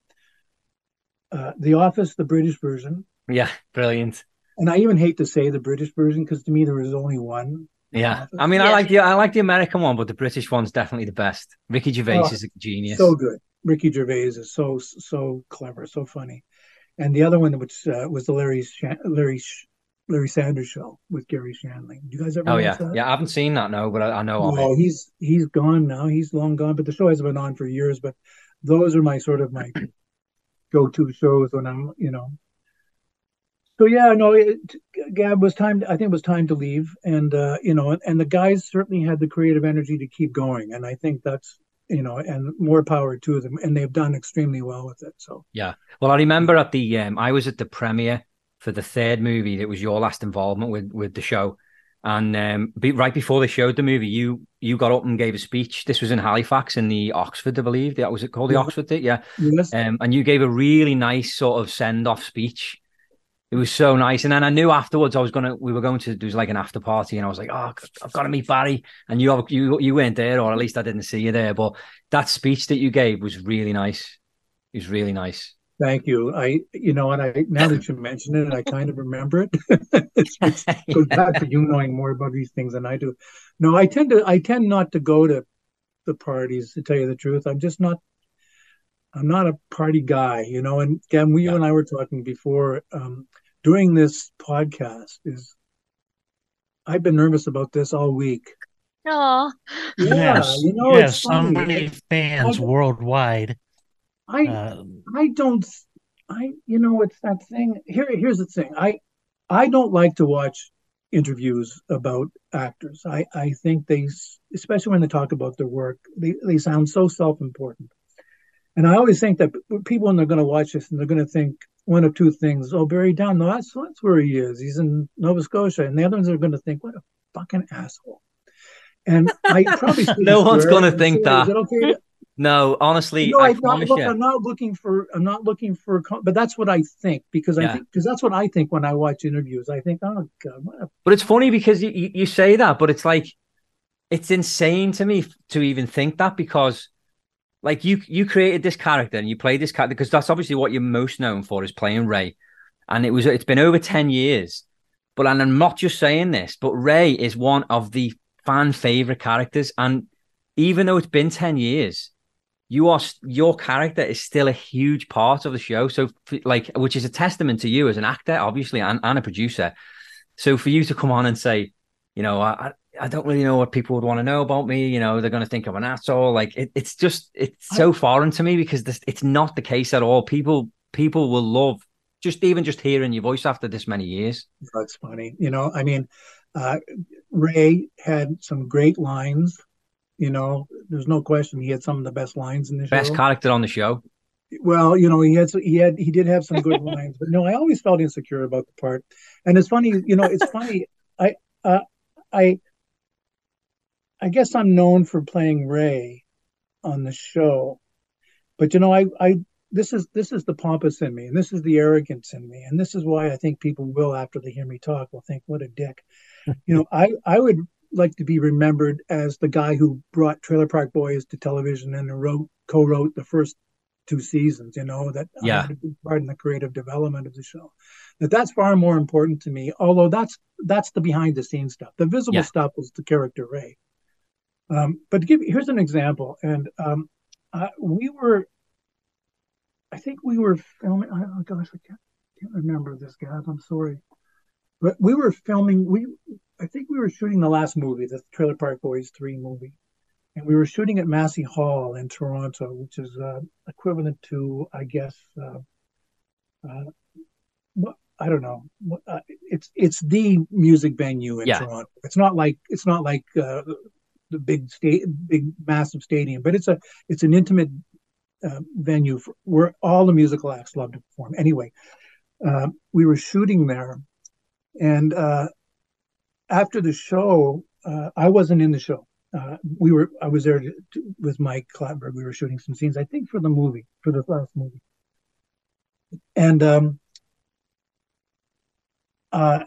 Uh, the Office, the British version, Yeah, brilliant. and I even hate to say the British version because to me there is only one. Yeah, I mean, I like the I like the American one, but the British one's definitely the best. Ricky Gervais Oh, is a genius. So good. Ricky Gervais is so so clever, so funny. And the other one, which uh, was the Larry Shan- Larry Sh- Larry Sanders show with Garry Shandling. Do you guys ever oh watch yeah, that? yeah. I haven't seen that no, but I, I know of No, it. he's he's gone now. He's long gone, but the show has been on for years. But those are my sort of my go-to shows when I'm, you know. So yeah, no, it, Gab was time. I think it was time to leave, and uh, you know, and the guys certainly had the creative energy to keep going, and I think that's you know, and more power to them, and they've done extremely well with it. So yeah, Well, I remember at the um, I was at the premiere for the third movie. That was your last involvement with with the show, and um, be, right before they showed the movie, you you got up and gave a speech. This was in Halifax, in the Oxford, I believe. That was it called the Yeah. Oxford? Thing? Yeah, yes, um, and you gave a really nice sort of send off speech. It was so nice, and then I knew afterwards I was gonna we were going to do like an after party, and I was like, oh, I've got to meet Barrie, and you you you weren't there, or at least I didn't see you there. But that speech that you gave was really nice. It was really nice. thank you. I, you know, and I now that you mention it, I kind of remember it. it's, it's goes back to you knowing more about these things than I do. No, I tend to I tend not to go to the parties to tell you the truth. I'm just not I'm not a party guy, you know. And again, we you and I were talking before um doing this podcast is I've been nervous about this all week. Oh, Yeah, yes, you know, yes, it's so funny. many fans I- worldwide. I Uh, I don't I you know it's that thing here here's the thing I I don't like to watch interviews about actors I I think they especially when they talk about their work they they sound so self-important and I always think that people when they're going to watch this and they're going to think one of two things oh Barrie Dunn no that's that's where he is he's in Nova Scotia and the other ones are going to think what a fucking asshole and I probably No one's gonna think it- that. is it okay No, honestly, no, I I not look, you. I'm not looking for. I'm not looking for. But that's what I think because I think because that's what I think when I watch interviews. I think, oh god, what a, But it's funny because you, you, you say that, but it's like it's insane to me to even think that because like you you created this character and you played this character because that's obviously what you're most known for is playing Ray. And it was it's been over 10 years. But and I'm not just saying this, but Ray is one of the fan favorite characters. And even though it's been 10 years, you are your character is still a huge part of the show. So like which is a testament to you as an actor, obviously, and, and a producer. So for you to come on and say, you know, I I- don't really know what people would want to know about me. You know, they're going to think I'm an asshole. Like it, it's just it's so foreign to me because this it's not the case at all. People people will love just even just hearing your voice after this many years. That's funny. You know, I mean, uh, Ray had some great lines. You know, there's no question he had some of the best lines in the Best show. Best character on the show. well, you know, he had he had he did have some good lines, but no, I always felt insecure about the part. And it's funny, you know, it's funny. I uh, I I guess I'm known for playing Ray on the show, but you know, I I this is this is the pompous in me, and this is the arrogance in me, and this is why I think people will, after they hear me talk, will think, "What a dick." you know, I I would like to be remembered as the guy who brought Trailer Park Boys to television and wrote co-wrote the first two seasons. You know that I Yeah. had a big part in the creative development of the show. That that's far more important to me. Although that's that's the behind the scenes stuff. The visible Yeah. stuff was the character Ray. Um, but give here's an example, and um, uh, we were, I think we were filming. Oh gosh, I can't, can't remember this, guys. I'm sorry, but we were filming. We I think we were shooting the last movie, the Trailer Park Boys three movie, and we were shooting at Massey Hall in Toronto, which is uh, equivalent to, I guess, uh, uh, what I don't know. What, uh, it's it's the music venue in Yeah. Toronto. It's not like it's not like uh, the big state, big massive stadium, but it's a it's an intimate uh, venue for, where all the musical acts love to perform. Anyway, uh, we were shooting there, and uh, after the show, uh, I wasn't in the show. Uh, we were I was there to, to, with Mike Clattenburg. We were shooting some scenes, I think, for the movie, for the last movie, and um, uh,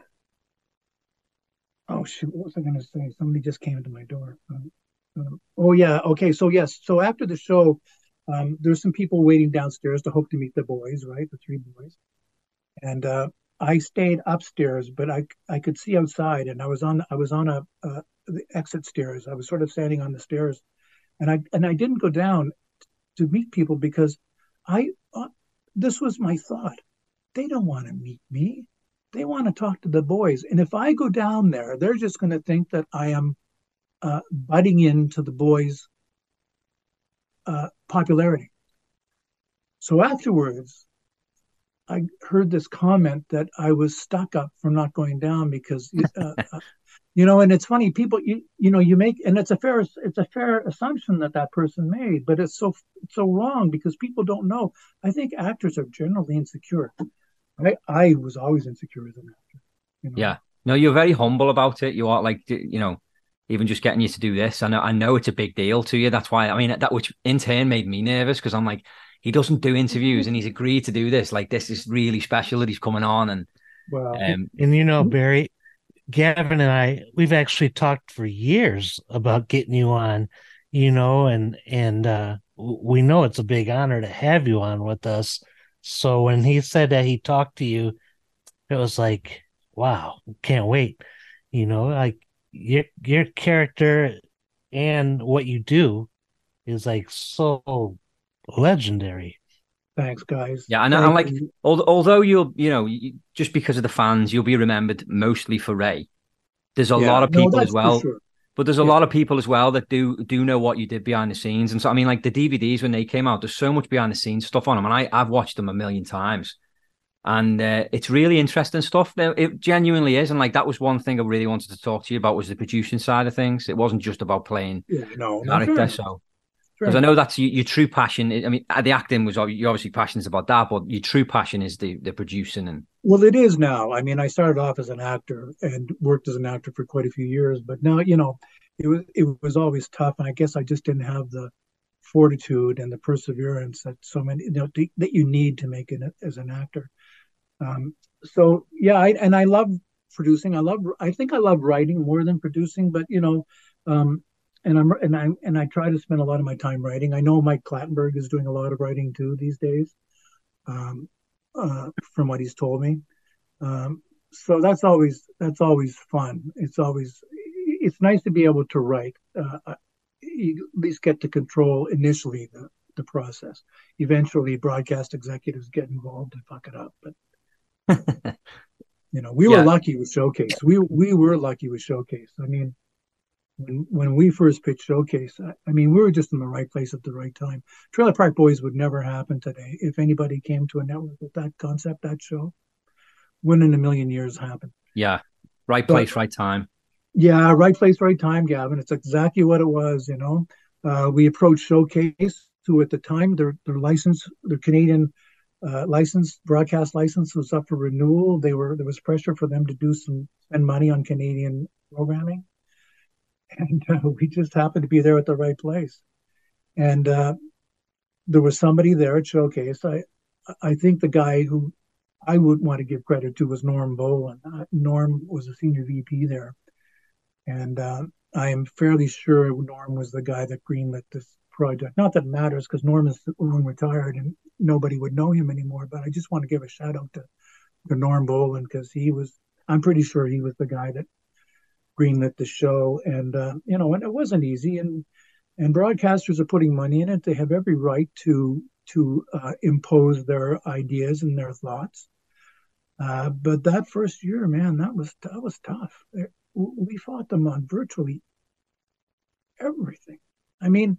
oh shoot, what was I going to say? Somebody just came into my door. Um, um, oh yeah, okay. So yes, so after the show, um, there's some people waiting downstairs to hope to meet the boys, right? The three boys, and uh, I stayed upstairs, but I I could see outside, and I was on I was on a, a the exit stairs. I was sort of standing on the stairs, and I and I didn't go down to meet people because I uh, this was my thought. They don't want to meet me. They want to talk to the boys, and if I go down there, they're just going to think that I am uh, butting into the boys' uh, popularity. So afterwards, I heard this comment that I was stuck up from not going down because, uh, uh, you know, and it's funny. People, you you know, you make, and it's a fair it's a fair assumption that that person made, but it's so it's so wrong because people don't know. I think actors are generally insecure. I I was always insecure as an actor. You know? Yeah. No, you're very humble about it. You are like, you know, even just getting you to do this. I know, I know it's a big deal to you. That's why, I mean, that which in turn made me nervous because I'm like, he doesn't do interviews and he's agreed to do this. Like, this is really special that he's coming on. And, Well, um, And you know, Barrie, Gavin and I, we've actually talked for years about getting you on, you know, and and uh we know it's a big honor to have you on with us. So when he said that he talked to you, it was like, wow, can't wait. You know, like your your character and what you do is like so legendary. thanks, guys. Yeah, I know, I'm like- you. although you'll, you know, just because of the fans, you'll be remembered mostly for Ray. There's a Yeah, lot of people that's as well. sure. But there's a Yeah. lot of people as well that do do know what you did behind the scenes, and so I mean, like the DVDs when they came out, there's so much behind the scenes stuff on them, and I I've watched them a million times, and uh, it's really interesting stuff. It genuinely is, and like that was one thing I really wanted to talk to you about was the producing side of things. It wasn't just about playing Yeah, no, no, character, fair so because I know that's your, your true passion. I mean, the acting was you're obviously passionate about that, but your true passion is the the producing and Well, it is now. I mean, I started off as an actor and worked as an actor for quite a few years, but now, you know, it was it was always tough, and I guess I just didn't have the fortitude and the perseverance that so many you know, th- that you need to make it as an actor. Um, so yeah, I, and I love producing. I love. I think I love writing more than producing, but you know, um, and I'm and I and I try to spend a lot of my time writing. I know Mike Clattenburg is doing a lot of writing too these days. Um, uh, from what he's told me. Um, so that's always that's always fun. It's always it's nice to be able to write. Uh, uh, you at least get to control initially the the process. Eventually, broadcast executives get involved and fuck it up. But you know, we Yeah. were lucky with Showcase. We we were lucky with Showcase. I mean, when when we first pitched Showcase, I, I mean, we were just in the right place at the right time. Trailer Park Boys would never happen today if anybody came to a network with that concept, that show. Wouldn't in a million years happen. Yeah. Right But- place, right time. Yeah, right place, right time, Gavin. It's exactly what it was. You know, uh, we approached Showcase, who at the time their their license, their Canadian uh, license, broadcast license was up for renewal. They were there was pressure for them to do some spend money on Canadian programming, and uh, we just happened to be there at the right place. And uh, there was somebody there at Showcase. I I think the guy who I would want to give credit to was Norm Bolen. Uh, Norm was a senior VP there. And uh, I am fairly sure Norm was the guy that greenlit this project. Not that it matters because Norm is long retired and nobody would know him anymore. But I just want to give a shout out to, to Norm Bolen because he was, I'm pretty sure he was the guy that greenlit the show. And, uh, you know, and it wasn't easy. And, and broadcasters are putting money in it. They have every right to, to uh, impose their ideas and their thoughts. Uh, but that first year, man, that was that was tough. We fought them on virtually everything. I mean,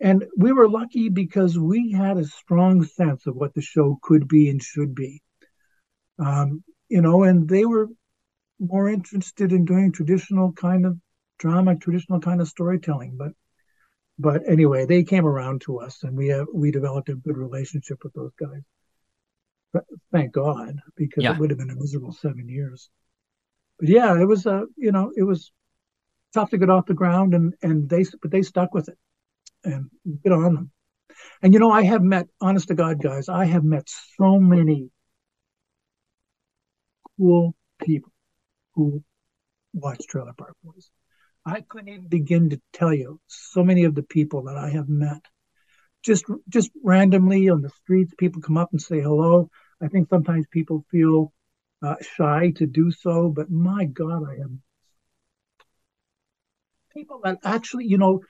and we were lucky because we had a strong sense of what the show could be and should be. Um, you know, and they were more interested in doing traditional kind of drama, traditional kind of storytelling. But but anyway, they came around to us, and we have we developed a good relationship with those guys. But thank God, because Yeah. it would have been a miserable seven years. But yeah, it was a you know it was tough to get off the ground, and and they but they stuck with it, and get on them. And you know, I have met, honest to God, guys, I have met so many cool people who watch Trailer Park Boys. I couldn't even begin to tell you so many of the people that I have met. Just just randomly on the streets, people come up and say hello. I think sometimes people feel uh, shy to do so, but my God, I have people that actually, you know,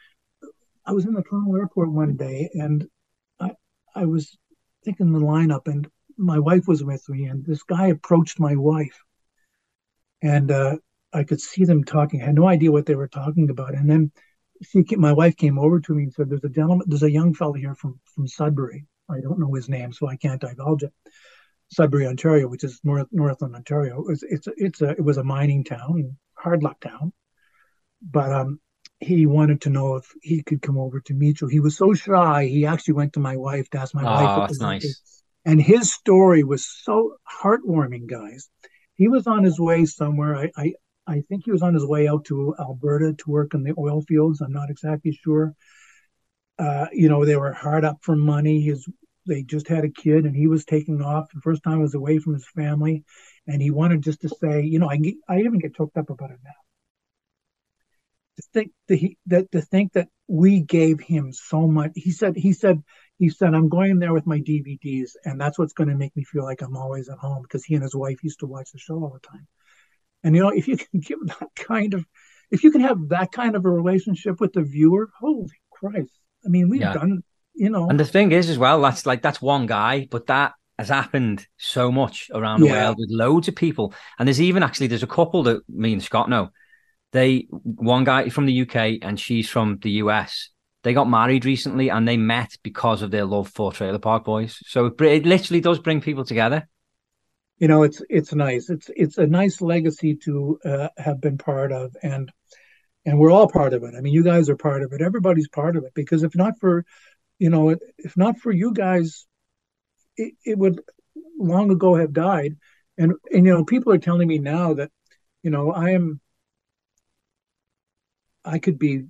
I was in the Toronto airport one day and I I was thinking the lineup and my wife was with me and this guy approached my wife and uh, I could see them talking. I had no idea what they were talking about. And then she came, my wife came over to me and said, "There's a gentleman, there's a young fellow here from from Sudbury. I don't know his name, so I can't divulge it. Sudbury, Ontario, which is north Northland Ontario. It's it's it's a it was a mining town, hard luck town, but um." He wanted to know if he could come over to meet you. He was so shy. He actually went to my wife to ask my Oh, wife. if that's nice. And his story was so heartwarming, guys. He was on his way somewhere. I, I, I think he was on his way out to Alberta to work in the oil fields. I'm not exactly sure. Uh, you know, they were hard up for money. His they just had a kid, and he was taking off. The first time was away from his family, and he wanted just to say, you know, I get, I even get choked up about it now. To think that he that to think that we gave him so much. He said he said he said I'm going there with my DVDs, and that's what's going to make me feel like I'm always at home because he and his wife used to watch the show all the time. And you know, if you can give that kind of, if you can have that kind of a relationship with the viewer, holy Christ! I mean, we've Yeah. done, you know, And the thing is, as well, that's like that's one guy, but that has happened so much around the Yeah. world with loads of people. And there's even actually there's a couple that me and Scott know. They one guy from the UK and she's from the US. They got married recently and they met because of their love for Trailer Park Boys. So it, it literally does bring people together. you know, it's it's nice. It's it's a nice legacy to uh, have been part of, and and we're all part of it. I mean, you guys are part of it. Everybody's part of it because if not for, you know, if not for you guys, it, it would long ago have died. And and you know, people are telling me now that, you know, I am. I could be,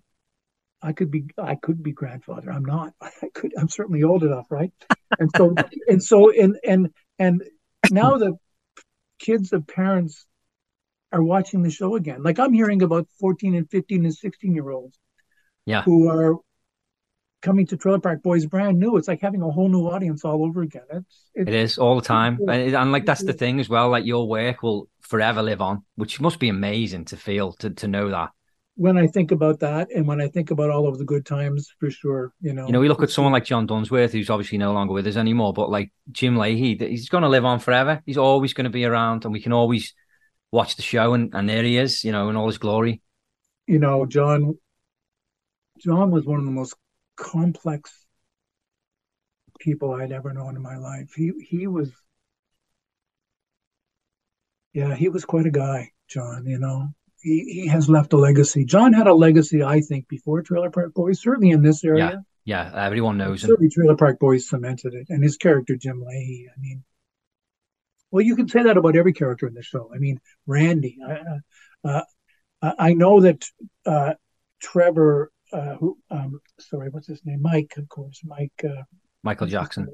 I could be, I could be grandfather. I'm not. I could. I'm certainly old enough, right? And so and so and and and now the kids of parents are watching the show again. Like I'm hearing about 14 and 15 and 16 year olds Yeah. who are coming to Trailer Park Boys brand new. It's like having a whole new audience all over again. It's, it's It is all the time. And, and like that's the thing as well, like your work will forever live on, which must be amazing to feel to to know that. When I think about that and when I think about all of the good times for sure, you know. You know, we look at someone like John Dunsworth, who's obviously no longer with us anymore, but like Jim Lahey, he's going to live on forever. He's always going to be around, and we can always watch the show, and, and there he is, you know, in all his glory. you know, John John was one of the most complex people I'd ever known in my life. He he was yeah, he was quite a guy, John, you know. He he has left a legacy. John had a legacy, I think, before Trailer Park Boys, certainly in this area. Yeah, yeah everyone knows him. Certainly Trailer Park Boys cemented it. And his character, Jim Lahey, I mean, well, you can say that about every character in the show. I mean, Randy. I, uh, I know that uh, Trevor, uh, who, um, sorry, what's his name? Mike, of course. Mike. Uh, Michael Jackson.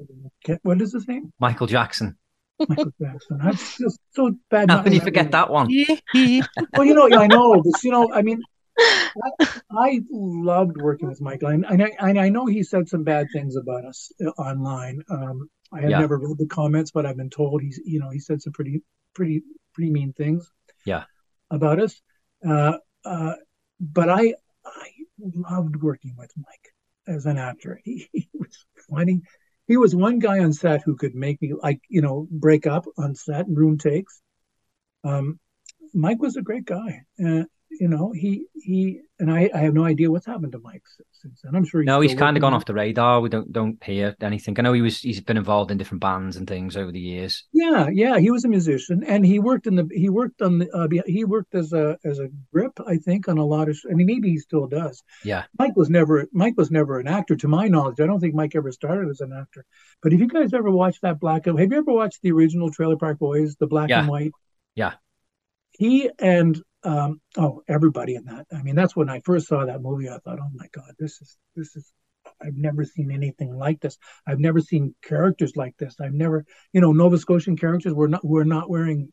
What is his name? Michael Jackson. Michael Jackson. I'm just so bad. How can you forget that one? well, you know, I know, but you know, I mean, I, I loved working with Michael, and, and, I, and I know he said some bad things about us uh, online. Um, I have Yeah. never read the comments, but I've been told he's, you know, he said some pretty, pretty, pretty mean things. Yeah. About us, uh, uh, but I, I loved working with Mike as an actor. He, he was funny. He was one guy on set who could make me like, you know, break up on set and room takes. Um, Mike was a great guy. You know, he he and I, I have no idea what's happened to Mike since, then. I'm sure No, he's kind of gone off the radar. We don't don't hear anything. I know he was he's been involved in different bands and things over the years. Yeah, yeah, he was a musician, and he worked in the he worked on the uh, he worked as a as a grip, I think, on a lot of. I mean, maybe he still does. Yeah. Mike was never Mike was never an actor, to my knowledge. I don't think Mike ever started as an actor. But if you guys ever watched that black, have you ever watched the original Trailer Park Boys, the black Yeah. and white? Yeah. He and um oh everybody in that. I mean, that's when I first saw that movie. I thought, oh my god, this is this is. I've never seen anything like this. I've never seen characters like this. I've never, you know, Nova Scotian characters were not were not wearing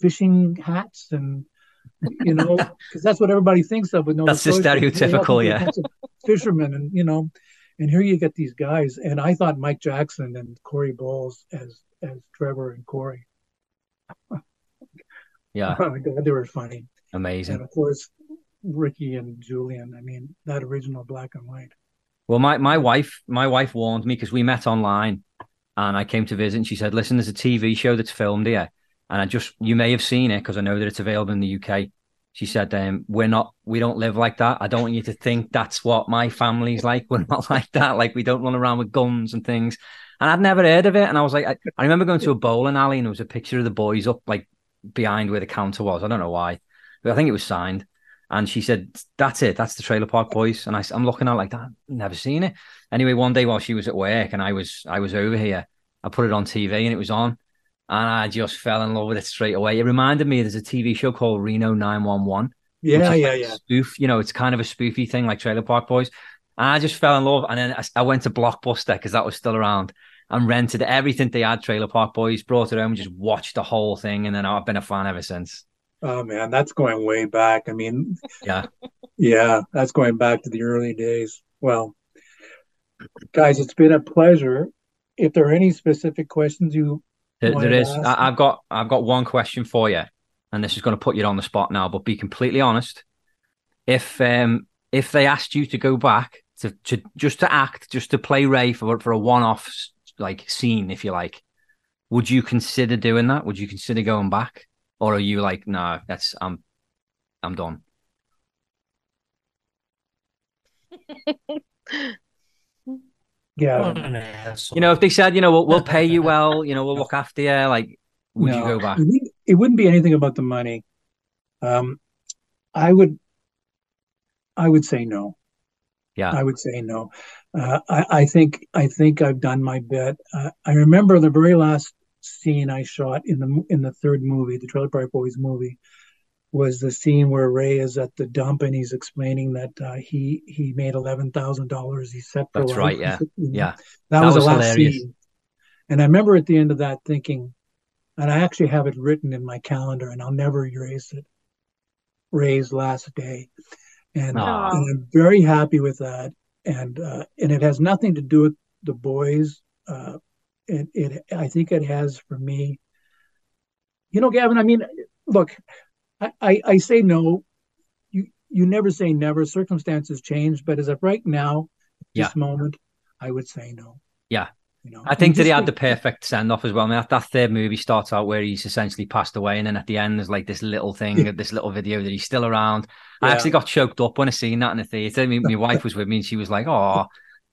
fishing hats and you know because that's what everybody thinks of with Nova That's the Scotians. They all think stereotypical, yeah. fishermen and you know, and here you get these guys. And I thought Mike Jackson and Corey Bowles as as Trevor and Corey. Yeah, Oh my god, they were funny. And amazing. of course, Ricky and Julian. I mean, that original black and white. Well, my my wife my wife warned me because we met online, and I came to visit, and she said, "Listen, there's a TV show that's filmed here, and I just you may have seen it because I know that it's available in the UK." She said, um, "We're not, we don't live like that. I don't want you to think that's what my family's like. We're not like that. Like we don't run around with guns and things." And I'd never heard of it, and I was like, I, I remember going to a bowling alley, and there was a picture of the boys up like behind where the counter was. I don't know why, I think it was signed. And she said, "That's it. That's the Trailer Park Boys." And I, I'm looking at it like that. Never seen it. Anyway, one day while she was at work and I was I was over here, I put it on TV and it was on, and I just fell in love with it straight away. It reminded me there's a TV show called Reno 911. Yeah, yeah, like yeah. Spoof. You know, it's kind of a spoofy thing like Trailer Park Boys. And I just fell in love. And then I, I went to Blockbuster because that was still around and rented everything they had. Trailer Park Boys brought it home and just watched the whole thing. And then I've been a fan ever since. Oh man, that's going way back. I mean, Yeah. yeah, that's going back to the early days. Well, guys, it's been a pleasure. If there are any specific questions you There, there is. ask? I've got. I've got one question for you, and this is going to put you on the spot now. But be completely honest. If um if they asked you to go back to, to just to act, just to play Ray for for a one off like scene, if you like, would you consider doing that? Would you consider going back, or are you like, no, that's I'm I'm done. yeah, What an asshole. You know, if they said, you know, we'll, we'll pay you well, you know, we'll look after you, like, would you go back? It wouldn't, it wouldn't be anything about the money. Um, I would, I would say no. Yeah. I would say no. Uh, I, I think I think I've done my bit. Uh, I remember the very last scene I shot in the in the third movie, the Trailer Park Boys movie, was the scene where Ray is at the dump and he's explaining that uh, he he made eleven thousand dollars. He set That's life. right, yeah. Yeah. that, That was, was the last hilarious. scene. And I remember at the end of that thinking, and I actually have it written in my calendar, and I'll never erase it. Ray's last day, and, and I'm very happy with that. And uh, and it has nothing to do with the boys. Uh, it it I think it has for me. You know, Gavin. I mean, look, I I, I say no. You you never say never. Circumstances change, but as of right now, Yeah. this moment, I would say no. Yeah. You know, I think that he had the perfect send off as well. I mean, that, that third movie starts out where he's essentially passed away, and then at the end there's like this little thing, this little video that he's still around. I actually got choked up when I seen that in the theater. I mean, my wife was with me, and she was like, "Oh."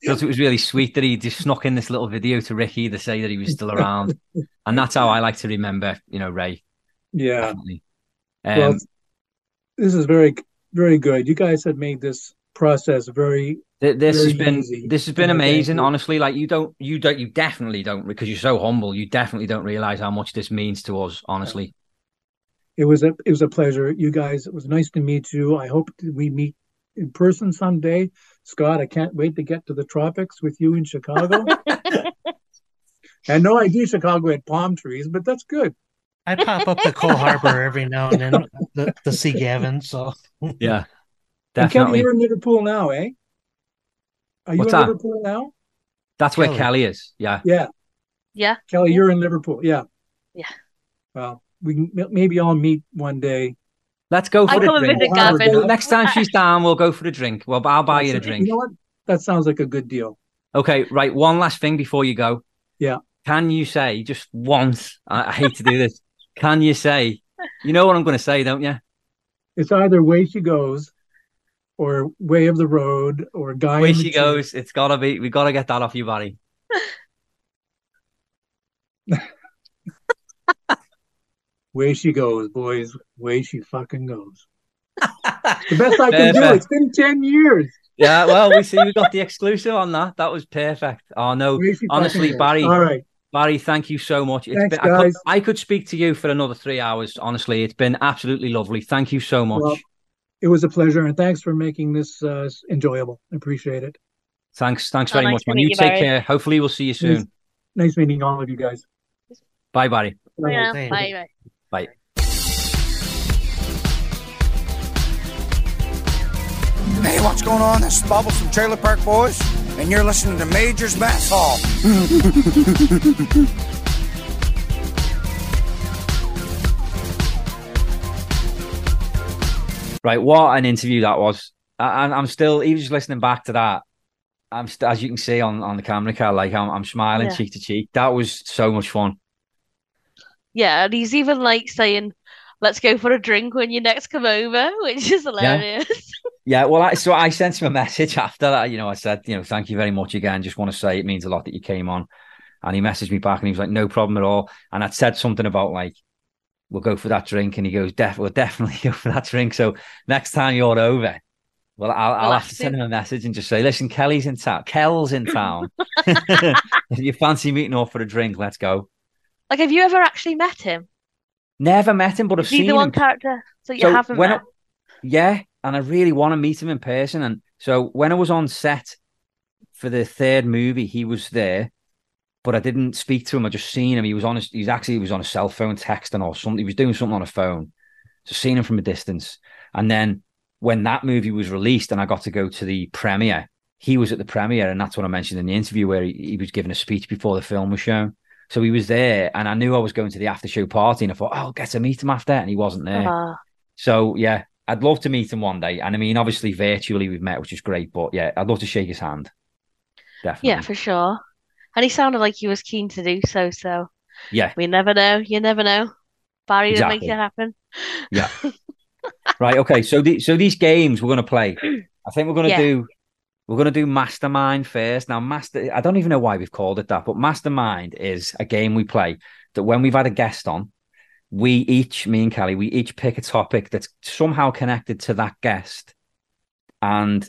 Because it was really sweet that he just snuck in this little video to Ricky to say that he was still around, and that's how I like to remember, you know, Ray. Yeah. Um, Well, this is very, very good. You guys have made this process very. Th- this has been easy. this has been And I thank amazing honestly like you don't you don't you definitely don't because you're so humble you definitely don't realize how much this means to us honestly It was a, it was a pleasure. You guys, it was nice to meet you. I hope we meet in person someday. Scott, I can't wait to get to the tropics with you in Chicago. I had no idea Chicago had palm trees, but that's good. I pop up to Cole Harbour every now and then to, to see Gavin. So yeah And Kelly, you're in Liverpool now, eh? Are you What's in that? Liverpool now? that's where Kelly. Kelly is yeah Yeah, Yeah. Kelly, you're in Liverpool. Yeah. Yeah. Well, we can maybe I'll meet one day. Let's go I for come the drink visit Gavin. yeah. next time she's down we'll go for a drink well I'll buy you a drink You know what? That sounds like a good deal. okay right one last thing before you go Yeah. can you say just once I, I hate to do this can you say you know what I'm going to say don't you It's either way she goes, or way of the road, or guy. where in the she goes it's gotta be we gotta get that off you buddy Way she goes, boys. Way she fucking goes. the best I can do. It's been ten years. Yeah, well, we see we got the exclusive on that. That was perfect. Oh no, honestly, fucking goes. Barrie, All right. Barrie, thank you so much. It's Thanks, been, I, could, guys. I could speak to you for another three hours. Honestly, it's been absolutely lovely. Thank you so much. Well, It was a pleasure, and thanks for making this uh, enjoyable. I appreciate it. thanks, thanks Oh, very nice much, man. You you, take Barrie. care. Hopefully, we'll see you soon. Nice meeting all of you guys. Bye, Barrie. Bye now. Bye. Bye. Bye. Hey, what's going on? This is Bubbles from Trailer Park Boys, and you're listening to Major's Mess Hall. Right, what an interview that was. I, I'm- I'm still, even just listening back to that. I'm st- as you can see on on the camera, Cal, like I'm, I'm smiling Yeah. cheek to cheek. That was so much fun. Yeah, and he's even like saying, "Let's go for a drink when you next come over," which is hilarious. Yeah, well, I, so I sent him a message after that. You know, I said, you know, thank you very much again. Just want to say it means a lot that you came on. And he messaged me back and he was like, no problem at all. And I'd said something about like, we'll go for that drink. And he goes, Def- we'll definitely go for that drink. So next time you're over, well, I'll, I'll have to. send him a message and just say, listen, Kelly's in town. Kel's in town. if you fancy meeting up for a drink, let's go. Like, have you ever actually met him? Never met him, but I've Is seen the one him. character that you So haven't when met? I- yeah, and I really want to meet him in person. And so when I was on set for the third movie, he was there, but I didn't speak to him. I just seen him. He was on his, he was actually he was on a cell phone texting or something. He was doing something on a phone. So seeing him from a distance. And then when that movie was released and I got to go to the premiere, he was at the premiere, and that's what I mentioned in the interview where he, he was giving a speech before the film was shown. So he was there, and I knew I was going to the after show party, and I thought, oh, I'll get to meet him after, and he wasn't there. Ah, So yeah, I'd love to meet him one day. And I mean, obviously virtually we've met, which is great. But yeah, I'd love to shake his hand. Definitely. yeah, for sure. And he sounded like he was keen to do so. So yeah. we never know. You never know. Barrie didn't make it happen. Yeah. Right. Okay. So the, so these games we're gonna play. I think we're gonna Yeah. do we're gonna do Mastermind first. Now, Master. I don't even know why we've called it that, but Mastermind is a game we play that when we've had a guest on, we each, me and Kelly, we each pick a topic that's somehow connected to that guest, and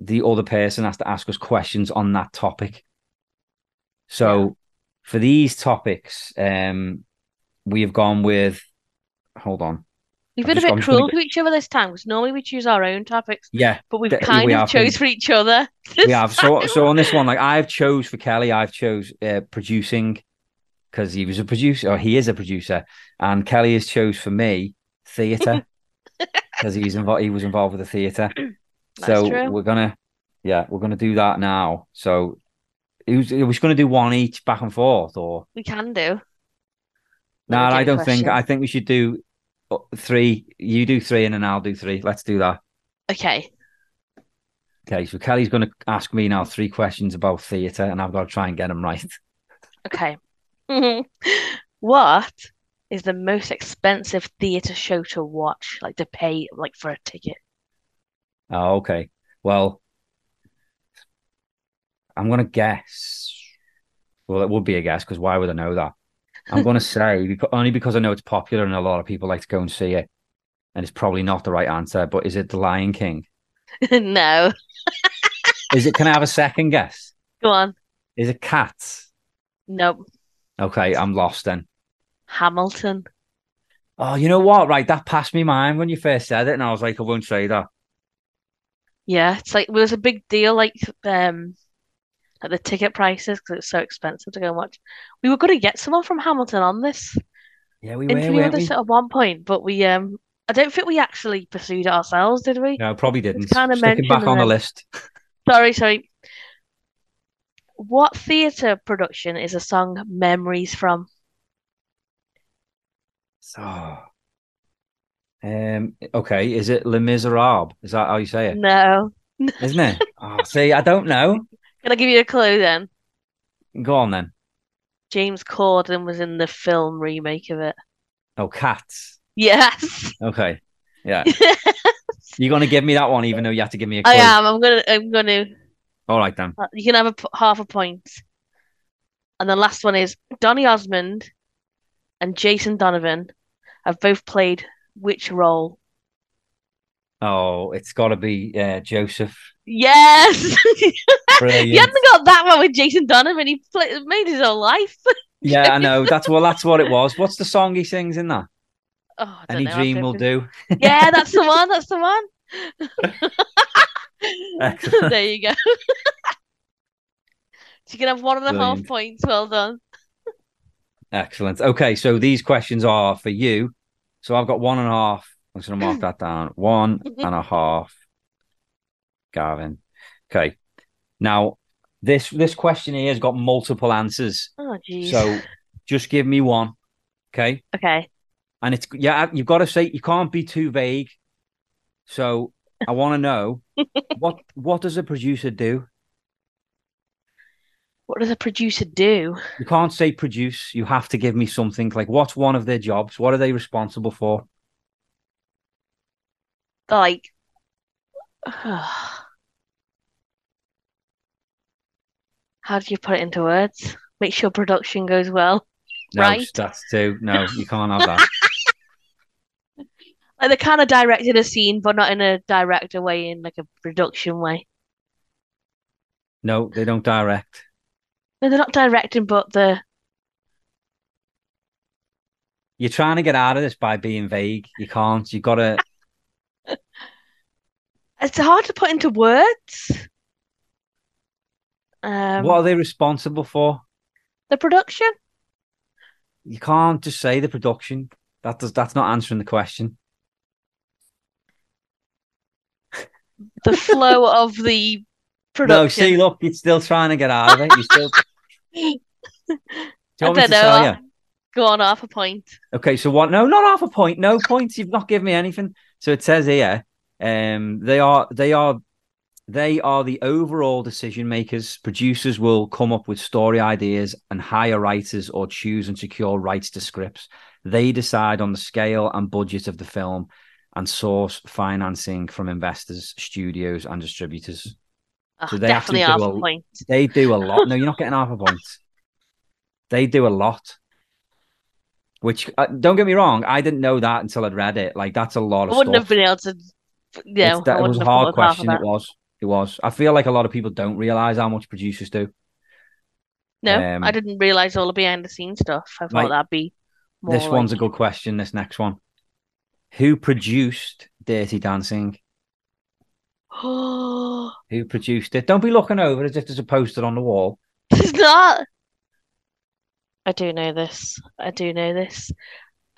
the other person has to ask us questions on that topic. So for these topics, um, we have gone with. Hold on. We've been a bit cruel to each other this time because normally we choose our own topics, Yeah, but we've kind we of chose been- for each other. we have. So so on this one, like I've chose for Kelly, I've chose uh, producing because he was a producer, or he is a producer, and Kelly has chose for me theatre because he's involved. He was involved with the theatre. So true. we're gonna, yeah, we're gonna do that now. So. It was, we just going to do one each back and forth, or We can do. no? Get I don't think. I think we should do Oh, three. You do three, and then I'll do three. Let's do that. Okay. Okay, so Kelly's going to ask me now three questions about theatre, and I've got to try and get them right. Okay. What is the most expensive theatre show to watch? Like to pay like for a ticket? Oh, okay. Well, I'm gonna guess. Well, it would be a guess because why would I know that? I'm gonna say only because I know it's popular and a lot of people like to go and see it, and it's probably not the right answer. But is it The Lion King? No. Is it? Can I have a second guess? Go on. Is it Cats? Nope. Okay, I'm lost then. Hamilton. Oh, you know what? Right, that passed me mind when you first said it, and I was like, I won't say that. Yeah, it's like it was a big deal, like um, like the ticket prices because it's so expensive to go and watch. We were going to get someone from Hamilton on this Yeah, we were, interview weren't we? us at one point, but we um, I don't think we actually pursued it ourselves, did we? No, probably didn't. kinda Stick back on the list. Sorry, sorry. What theatre production is a song Memories from? So, um, okay, is it Les Miserables? Is that how you say it? No. Isn't it? Oh, see, I don't know. I give you a clue then? Go on then. James Corden was in the film remake of it. Oh, Cats. Yes. Okay, yeah. You're gonna give me that one, even though you have to give me a clue. I am. I'm gonna. I'm gonna. All right then. Uh, You can have a half a point. And the last one is Donny Osmond and Jason Donovan have both played which role? Oh, it's got to be uh, Joseph. Yes! You hadn't got that one with Jason Donovan. He played, made his own life. Yeah, I know. That's well. That's what it was. What's the song he sings in that? Oh, Any know. Dream will do. Yeah, that's the one. That's the one. There you go. so you can have one and a half Brilliant. points. Well done. Excellent. Okay, so these questions are for you. So I've got one and a half. I'm just going to mark that down. One mm-hmm. and a half. Gavin. Okay. Now, this this question here has got multiple answers. Oh, jeez. So just give me one. Okay. Okay. And it's yeah, you've got to say you can't be too vague. So I want to know what what does a producer do? What does a producer do? You can't say produce. You have to give me something like what's one of their jobs? What are they responsible for? Like, how do you put it into words? Make sure production goes well. No, Right. that's too. No, you can't have that. Like they kind of directed a scene, but not in a director way, in like a production way. No, they don't direct. No, they're not directing, but the You're trying to get out of this by being vague. You can't. You got to. it's hard to put into words. Um, what are they responsible for? the production? You can't just say the production. That does. That's not answering the question. The flow of the production. No, see, look, you're still trying to get out of it. You still. Do you I want me don't to tell know. you? Go on, half a point. Okay, so what? No, not half a point. No points. You've not given me anything. So it says here, um, they are they are they are the overall decision makers. Producers will come up with story ideas and hire writers or choose and secure rights to scripts. They decide on the scale and budget of the film and source financing from investors, studios, and distributors. Oh, So they definitely half do a a- point. They do a lot. No, you're not getting half a point. They do a lot. Which uh, don't get me wrong, I didn't know that until I'd read it. Like that's a lot Of stuff. I wouldn't stuff. have been able to. You know, that- it was a hard thought of half of question. It was. It was. I feel like a lot of people don't realize how much producers do. No, Um, I didn't realize all the behind the scenes stuff. I thought Right. that'd be more this one's a good question. This next one, who produced Dirty Dancing? Oh, Who produced it? Don't be looking over as if there's a poster on the wall. it's not. I do know this. I do know this.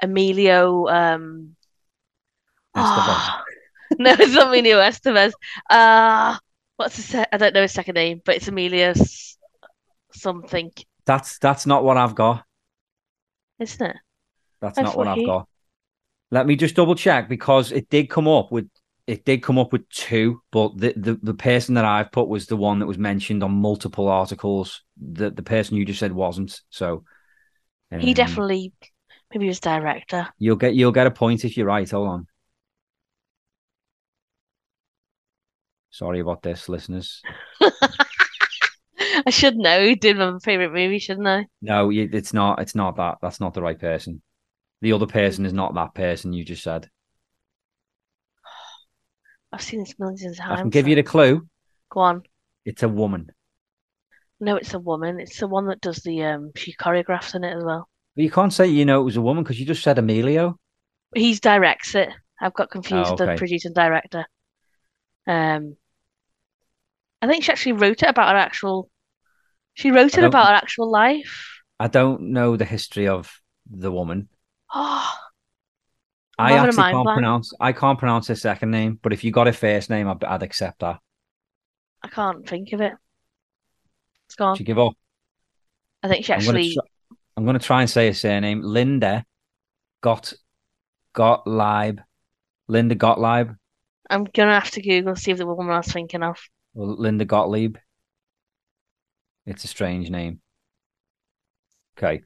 Emilio. Um. Estevez. no, it's not Emilio Estevez. Uh, what's his? Se- I don't know his second name, but it's Emilius something, That's that's not what I've got. isn't it? That's I not what I've he- got. Let me just double check because it did come up with it did come up with two, but the, the the person that I've put was the one that was mentioned on multiple articles. The the person you just said wasn't. So He um, definitely, maybe he was director. You'll get you'll get a point if you're right. Hold on. Sorry about this, listeners. I should know. Did my favorite movie, shouldn't I? No, it's not. It's not that. That's not the right person. The other person is not that person you just said. I've seen this millions of times. I can give you the clue. Go on. It's a woman. No, it's a woman. It's the one that does the um. She choreographs in it as well. But you can't say you know it was a woman because you just said Emilio. He's directs it. I've got confused Oh, with the okay. producer and director. Um, I think she actually wrote it about her actual. She wrote it about her actual life. I don't know the history of the woman. Oh, I actually can't pronounce. I can't pronounce her second name. But if you got her first name, I'd, I'd accept that. I can't think of it. It's gone. She give up. I think she I'm gonna actually. try, I'm gonna try and say her surname. Linda got Gottlieb. Linda Gottlieb I'm gonna have to Google see if the woman I was thinking of. Linda Gottlieb. It's a strange name. Okay.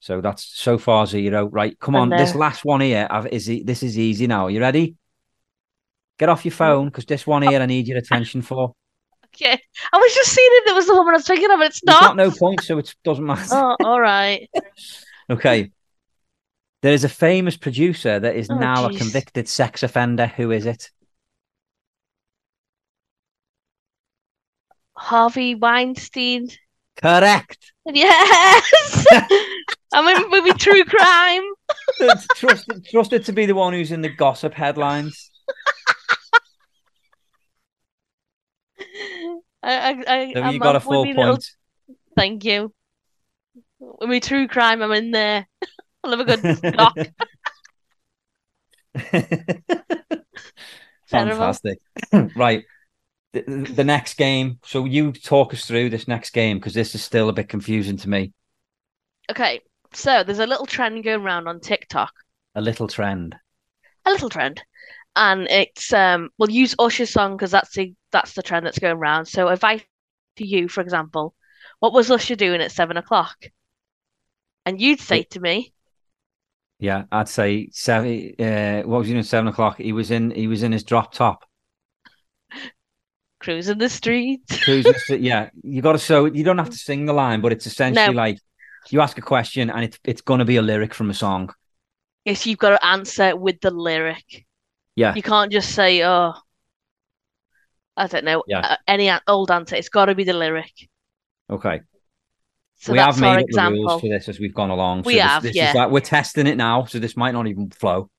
So that's so far zero. Right, come on. This last one here I've, is this is easy now. Are You ready? Get off your phone because this one here I need your attention for. Okay, I was just seeing if it was the woman I was thinking of, but it's not. got no point, so it doesn't matter. Oh, all right. Okay. There is a famous producer that is Oh, now a convicted sex offender. Who is it? Harvey Weinstein. Correct. Yes. I'm in movie True Crime. trusted, trusted to be the one who's in the gossip headlines. I, I, I, you got a full me little- Thank you. With me True Crime, I'm in there. I love a good doc. Fantastic. right. The, the next game. So you talk us through this next game because this is still a bit confusing to me. Okay, so there's a little trend going around on TikTok. A little trend. a little trend, and it's um we'll use Usher's song because that's the that's the trend that's going around. So if I to you, for example, what was Usher doing at seven o'clock? And you'd say to me, Yeah, I'd say seven. Uh, what was he doing? at Seven o'clock. He was in. He was in his drop top. Cruising the streets. Cruising the- yeah, you got to so You don't have to sing the line, but it's essentially No. like you ask a question and it's it's going to be a lyric from a song. Yes, you've got to answer with the lyric. Yeah, You can't just say, oh, I don't know, Yeah. uh, any old answer. It's got to be the lyric. okay. So we have made the rules for this as we've gone along. We this, have, this yeah. is like we're testing it now, so this might not even flow.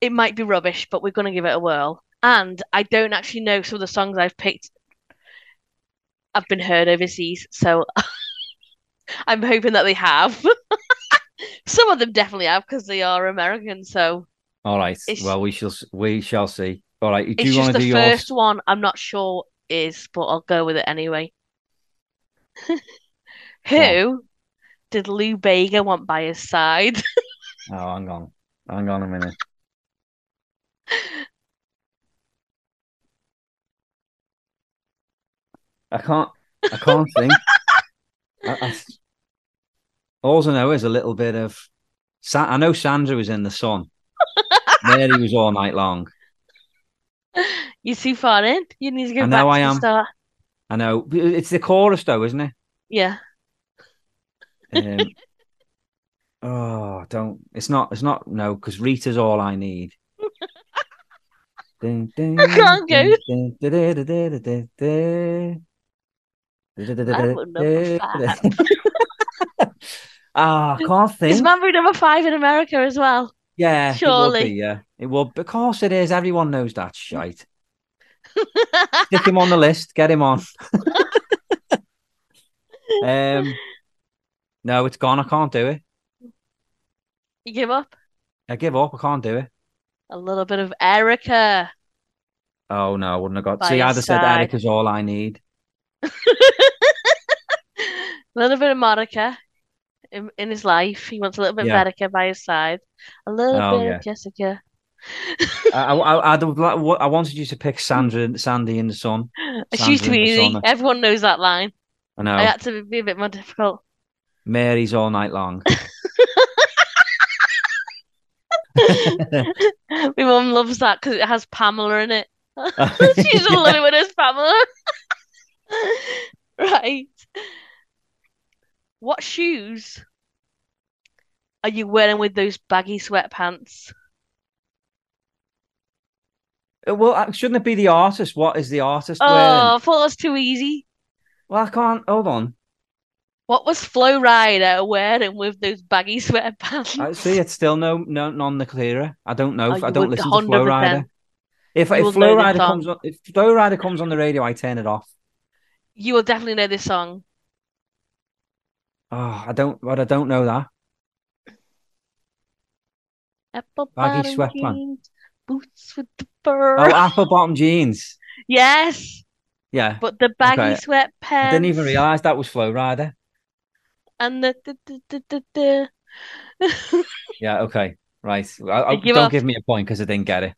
It might be rubbish, but we're going to give it a whirl. And I don't actually know some of the songs I've picked have been heard overseas, so I'm hoping that they have. Some of them definitely have because they are American, so All right. Well, we shall we shall see. All right. Do you want to the do yours? first one I'm not sure is, but I'll go with it anyway. Who did Lou Bega want by his side? Oh, hang on. Hang on a minute. I can't. I can't think. I, I, all I know is a little bit of. Sa- I know Sandra was in the sun. Mary was all night long. You're too far in. You need to go I back know to I the am. start. I know it's the chorus though, isn't it? Yeah. Um, oh, don't. It's not. It's not. No, because Rita's all I need. I can't go. dun, Ah, I can't Is think. Mambo number five in America as well? Yeah, it surely. be, yeah, it will. Of course, it is. Everyone knows that shite. Stick him on the list. Get him on. um, no, it's gone. I can't do it. You give up? I give up. I can't do it. A little bit of Erica. Oh no, I wouldn't have got. By See, I'd have said. Erica's all I need. A little bit of Monica in, in his life. He wants a little bit Yeah. of Erica by his side. A little Oh, bit yeah. of Jessica. I, I, I'd have li- what- I wanted you to pick Sandra, Sandy in the Sun. It's used Sandra be in easy. Everyone knows that line. I know. I had to be a bit more difficult. Mary's all night long. My mum loves that because it has Pamela in it. She's a little bit as Pamela. right. What shoes are you wearing with those baggy sweatpants? well, uh, shouldn't it be the artist? What is the artist Oh, wearing? I thought was too easy. Well, I can't. Hold on. What was Flo Rida wearing with those baggy sweatpants? I see. It's still no, no, none the clearer. I don't know. Oh, I don't listen to Flow 100%. Rider. If You if Flo Rida comes on, if Flo Rida comes on the radio, I turn it off. You will definitely know this song. Oh, I don't. But I don't know that. Apple Baggy bottom sweatpants. jeans, boots with the fur. Oh, apple bottom jeans. yes, Yeah, but the baggy Okay. sweatpants. I didn't even realize that was Flo Rida. And the, the, the, the, the, the. Yeah. Okay. Right. I, I give don't up. give me a point because I didn't get it.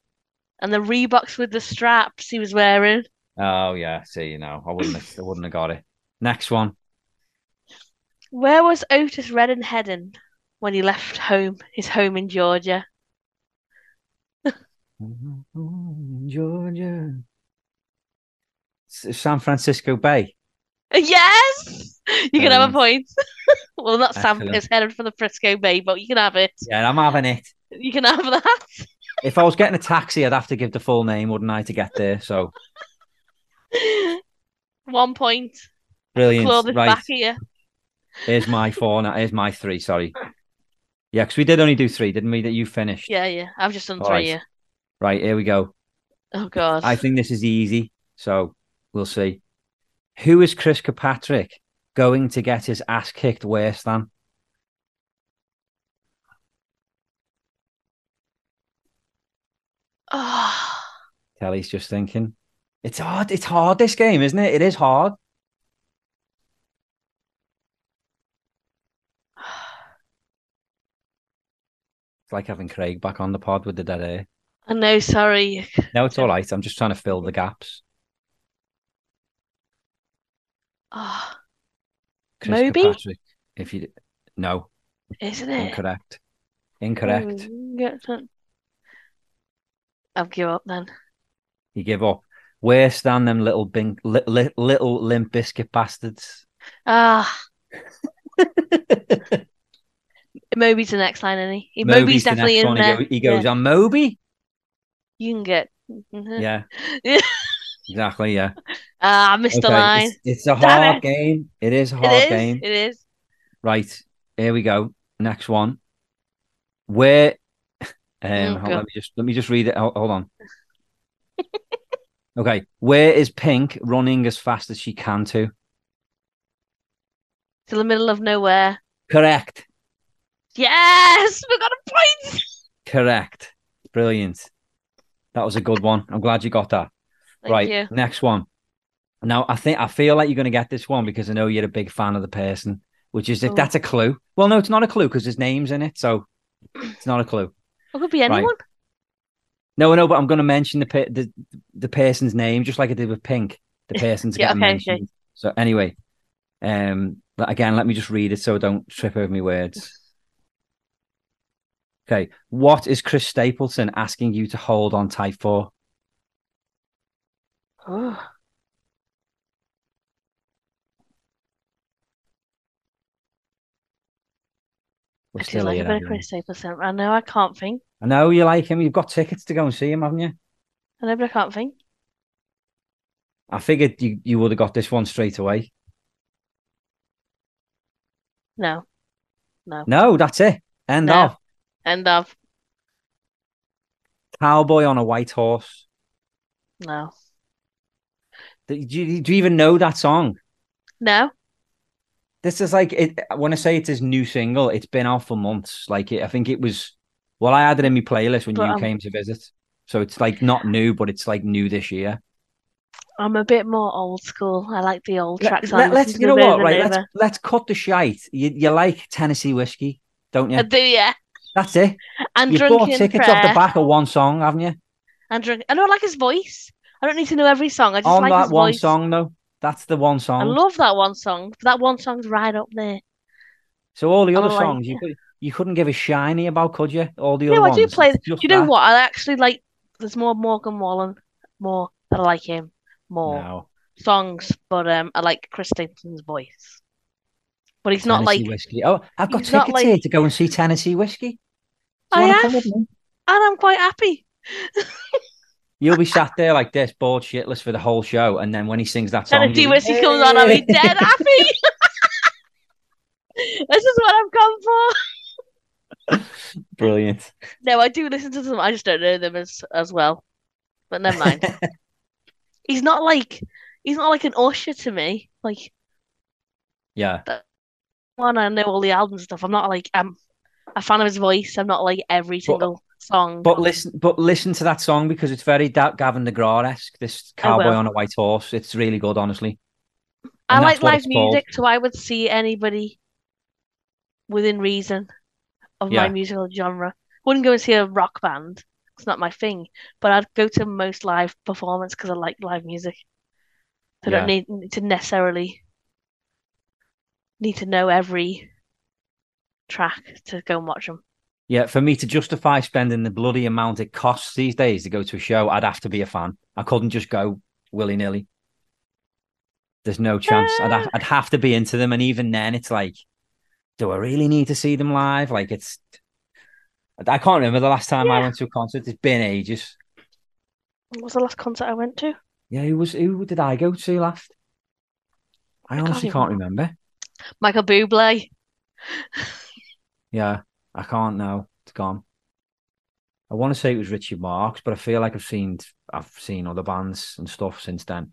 and the Reeboks with the straps he was wearing. Oh yeah. See, you know, I wouldn't. Have, I wouldn't have got it. Next one. Where was Otis Redding heading when he left home, his home in Georgia? Georgia. S- San Francisco Bay. Yes, you can have a um, point. Well, not Sam. Excellent. It's headed for the Frisco Bay, but you can have it. Yeah, I'm having it. You can have that. If I was getting a taxi, I'd have to give the full name, wouldn't I, to get there? So One point. brilliant. Claw this Right. back here. Here's my four. Now, here's my three. Sorry. Yeah, because we did only do three, didn't we? That you finished. Yeah, yeah. I've just done All three. right. Yeah. Right. Here we go. Oh God. I think this is easy. So we'll see. Who is Chris Kirkpatrick going to get his ass kicked worse than? Ah. Oh, Kelly's just thinking. It's hard. It's hard. This game, isn't it? It is hard. It's like having Craig back on the pod with the dead air. I know. Sorry. No, it's all right. I'm just trying to fill the gaps. Oh, Chris Moby? Kirkpatrick. If you no, isn't it? incorrect. Incorrect. Mm, I'll give up then. You give up. Worse than them little bink, li, li, little Limp Bizkit bastards. Ah, Moby's the next line, isn't he? Moby's Moby's the definitely next in. He there. He goes Yeah. on Moby. You can get. Mhm. Yeah, Yeah. exactly. Yeah. Ah, I missed the line. It's, it's a Damn hard it. game. It is a hard is. game. It is. Right. Here we go. Next one. Where um Oh, hold- God. let me just let me just read it. Hold, hold on. Okay. Where is Pink running as fast as she can to? To the middle of nowhere. Correct. Yes, we got a point. Correct. Brilliant. That was a good one. I'm glad you got that. Thank right. you. Next one. Now I think I feel like you're gonna get this one because I know you're a big fan of the person, which is if Oh. that's a clue. Well, no, it's not a clue because his name's in it, so it's not a clue. It could be anyone. No, no, but I'm going to mention the the the person's name just like I did with Pink. The person's Yeah, getting okay, mentioned. So anyway, um, but again, let me just read it so I don't trip over my words. Okay, what is Chris Stapleton asking you to hold on tight for? Oh. We're I do still like here, a bit of. Chris Stapleton. I know I can't think. I know you like him. You've got tickets to go and see him, haven't you? I know, but I can't think. I figured you, you would have got this one straight away. No. No. No, that's it. End No. of. End of. Cowboy on a white horse. No. Do you, do you even know that song? No. This is like it. When I say it's his new single, it's been out for months. Like it, I think it was. Well, I had it in my playlist when But, you um, came to visit, so it's like not new, but it's like new this year. I'm a bit more old school. I like the old Let, tracks. I us you know what, right? Let's let's cut the shite. You you like Tennessee whiskey, don't I you? do, yeah. That's it. and drunk bought tickets prayer. off the back of one song, haven't you? And drink. I don't like his voice. I don't need to know every song. I just On like that one voice. song, though. That's the one song. I love that one song. That one song's right up there. so all the I other like songs you you couldn't give a shiny about, could you? All the No, other I ones. do play. Do you know that. what? I actually like. There's more Morgan Wallen, more that I like him more No. songs, but um, I like Chris Stapleton's voice. But he's not like, whiskey. Oh, I've got tickets here to go and see Tennessee whiskey. I have, and? I'm quite happy. You'll be sat there like this, bored shitless for the whole show, and then when he sings that song, Tennessee whiskey comes on, I'll be dead happy. this is what I've come for. Brilliant. No, I do listen to them. I just don't know them as as well. But never mind. he's not like he's not like an usher to me. Like Yeah, one, I know all the albums and stuff. I'm not like I'm a fan of his voice. I'm not like every single song. but listen, but listen to that song because it's very da- Gavin DeGraw esque. This cowboy on a white horse. It's really good, honestly. I like live it's called. music, so I would see anybody within reason of Yeah. my musical genre. Wouldn't go and see a rock band. It's not my thing. But I'd go to most live performance because I like live music. So I don't need, need to necessarily need to know every track to go and watch them. Yeah, for me to justify spending the bloody amount it costs these days to go to a show, I'd have to be a fan. I couldn't just go willy nilly. There's no chance. I'd ha- uh. I'd have to be into them, and even then, it's like, do I really need to see them live? Like, it's. I can't remember the last time I went to a concert. It's been ages. What was the last concert I went to? Yeah, who was who did I go to last? I can't honestly can't remember. Michael Bublé. Yeah, I can't now. It's gone. I want to say it was Richard Marx, but I feel like I've seen I've seen other bands and stuff since then.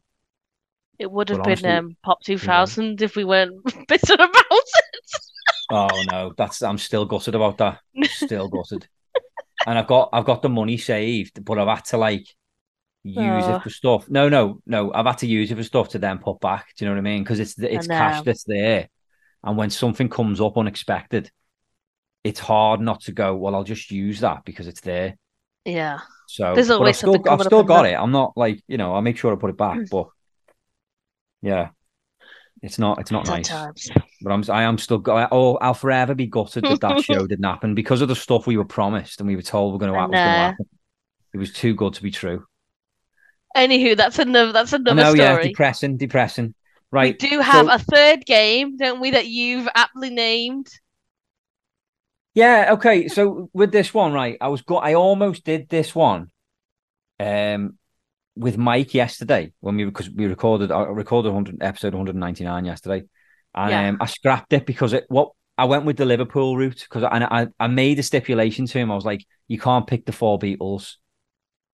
It would have But been honestly, um, Pop 2000 if we weren't bitter about it. Oh no, that's I'm still gutted about that. Still gutted. and I've got I've got the money saved, but I've had to like use Oh. it for stuff. No, no, no. I've had to use it for stuff to then put back. Do you know what I mean? Because it's it's cash that's there, and when something comes up unexpected, it's hard not to go. Well, I'll just use that because it's there. Yeah. So, There's but I've always still, I've still got it. I'm not like you know. I'll make sure I put it back, but yeah, it's not. It's not nice. times. But I'm, I am still. Oh, I'll forever be gutted that that show didn't happen because of the stuff we were promised and we were told we're going to I was going to know. happen. It was too good to be true. Anywho, that's another that's I another know, yeah, depressing, depressing. Right. We do have so- a third game, don't we, that you've aptly named. Yeah, okay. So with this one, right, I was go I almost did this one um with Mike yesterday when we because we recorded I recorded 100 episode 199 yesterday. And Yeah. um, I scrapped it because it what I went with the Liverpool route because I, I I made a stipulation to him. I was like, you can't pick the four Beatles.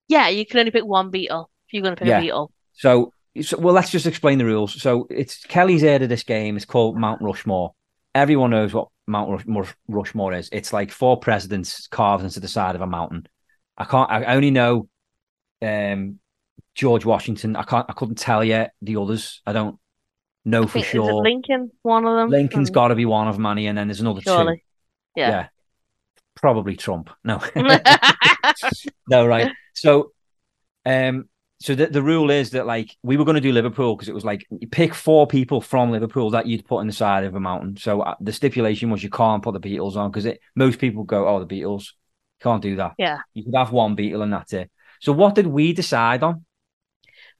Yeah, you can only pick one Beatle if you're going to pick Yeah. a Beatle. So, so well, let's just explain the rules. So it's Kelly's aired of this game. It's called Mount Rushmore. Everyone knows what Mount Rush, Rush- Rushmore is. It's like four presidents carved into the side of a mountain. I can't. I only know um, George Washington. I can't. I couldn't tell you the others. I don't know I for think, is it sure. Lincoln one of them? Lincoln's Um, got to be one of them, Manny, and then there's another two. surely. Yeah. Probably Trump. No. no, right. So, um, so the, the rule is that like we were going to do Liverpool because it was like you pick four people from Liverpool that you'd put in the side of a mountain. So uh, the stipulation was you can't put the Beatles on because it most people go, oh, the Beatles can't do that. Yeah. You could have one Beatle and that's it. So what did we decide on?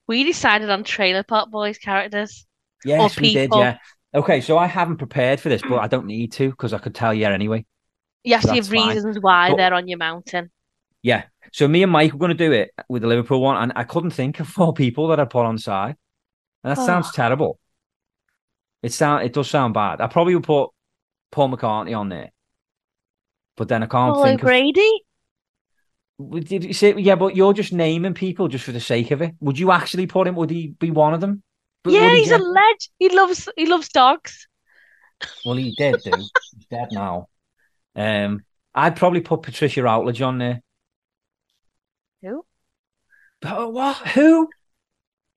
We decided on Trailer Park Boys characters. Yes, we did. Yeah. Okay, so I haven't prepared for this, but I don't need to because I could tell you anyway. Yes, You have give fine. reasons why But- they're on your mountain. Yeah. So me and Mike were going to do it with the Liverpool one, and I couldn't think of four people that I'd put on side. And that Oh. sounds terrible. It sound it does sound bad. I probably would put Paul McCartney on there, but then I can't Paul think O'Grady? of. Did you say, yeah, but you're just naming people just for the sake of it. Would you actually put him? Would he be one of them? But Yeah, he's a get- ledge. He loves he loves dogs. Well, he did do. He's dead now. Um, I'd probably put Patricia Routledge on there. Who? Oh, what? Who?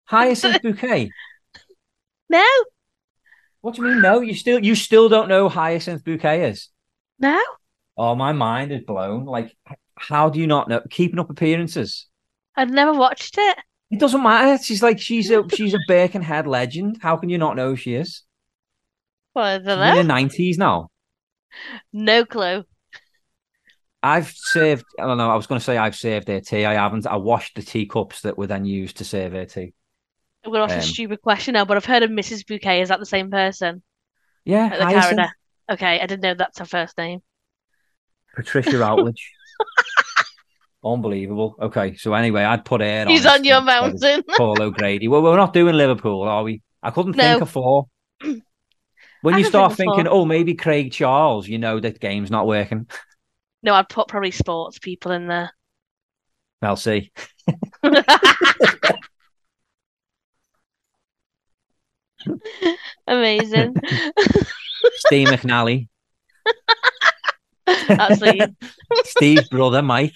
Hyacinth Bouquet. No, What do you mean? No, you still you still don't know who Hyacinth Bouquet is. no. Oh, my mind is blown. Like, how do you not know? Keeping up appearances. I've never watched it. It doesn't matter. She's like she's a she's a Birkenhead legend. How can you not know who she is? Well, in her nineties now. No clue. I've served. I don't know. I was going to say I've served her tea. I haven't. I washed the teacups that were then used to serve her tea. I'm going to ask a Um, stupid question now, but I've heard of Mrs. Bouquet. Is that the same person? Yeah, the Hyacinth. Okay, I didn't know that's her first name. Patricia Routledge. Unbelievable. Okay, so anyway, I'd put her. He's on your mountain. Paul O'Grady. Well, we're not doing Liverpool, are we? I couldn't No. think of four. When I you start think thinking, oh, maybe Craig Charles, you know that game's not working. No, I'd put probably sports people in there. I'll see. Amazing. Steve McNally, Actually, Steve's brother, Mike.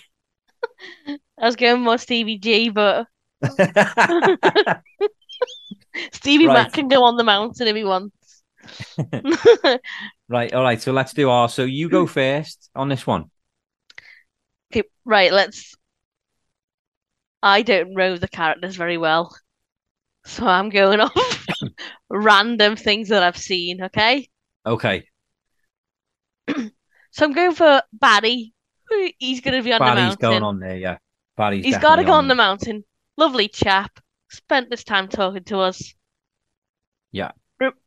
I was going more Stevie G, but Stevie Right. Mac can go on the mountain if he wants. right, all right. So let's do our. So you go first on this one. Okay, right, let's. I don't know the characters very well, so I'm going off random things that I've seen, okay? Okay, So I'm going for Barrie. He's going to be on the Barrie's mountain. going on there. Yeah, Barrie's. He's got to go on the mountain. Lovely chap. Spent this time talking to us. Yeah. Got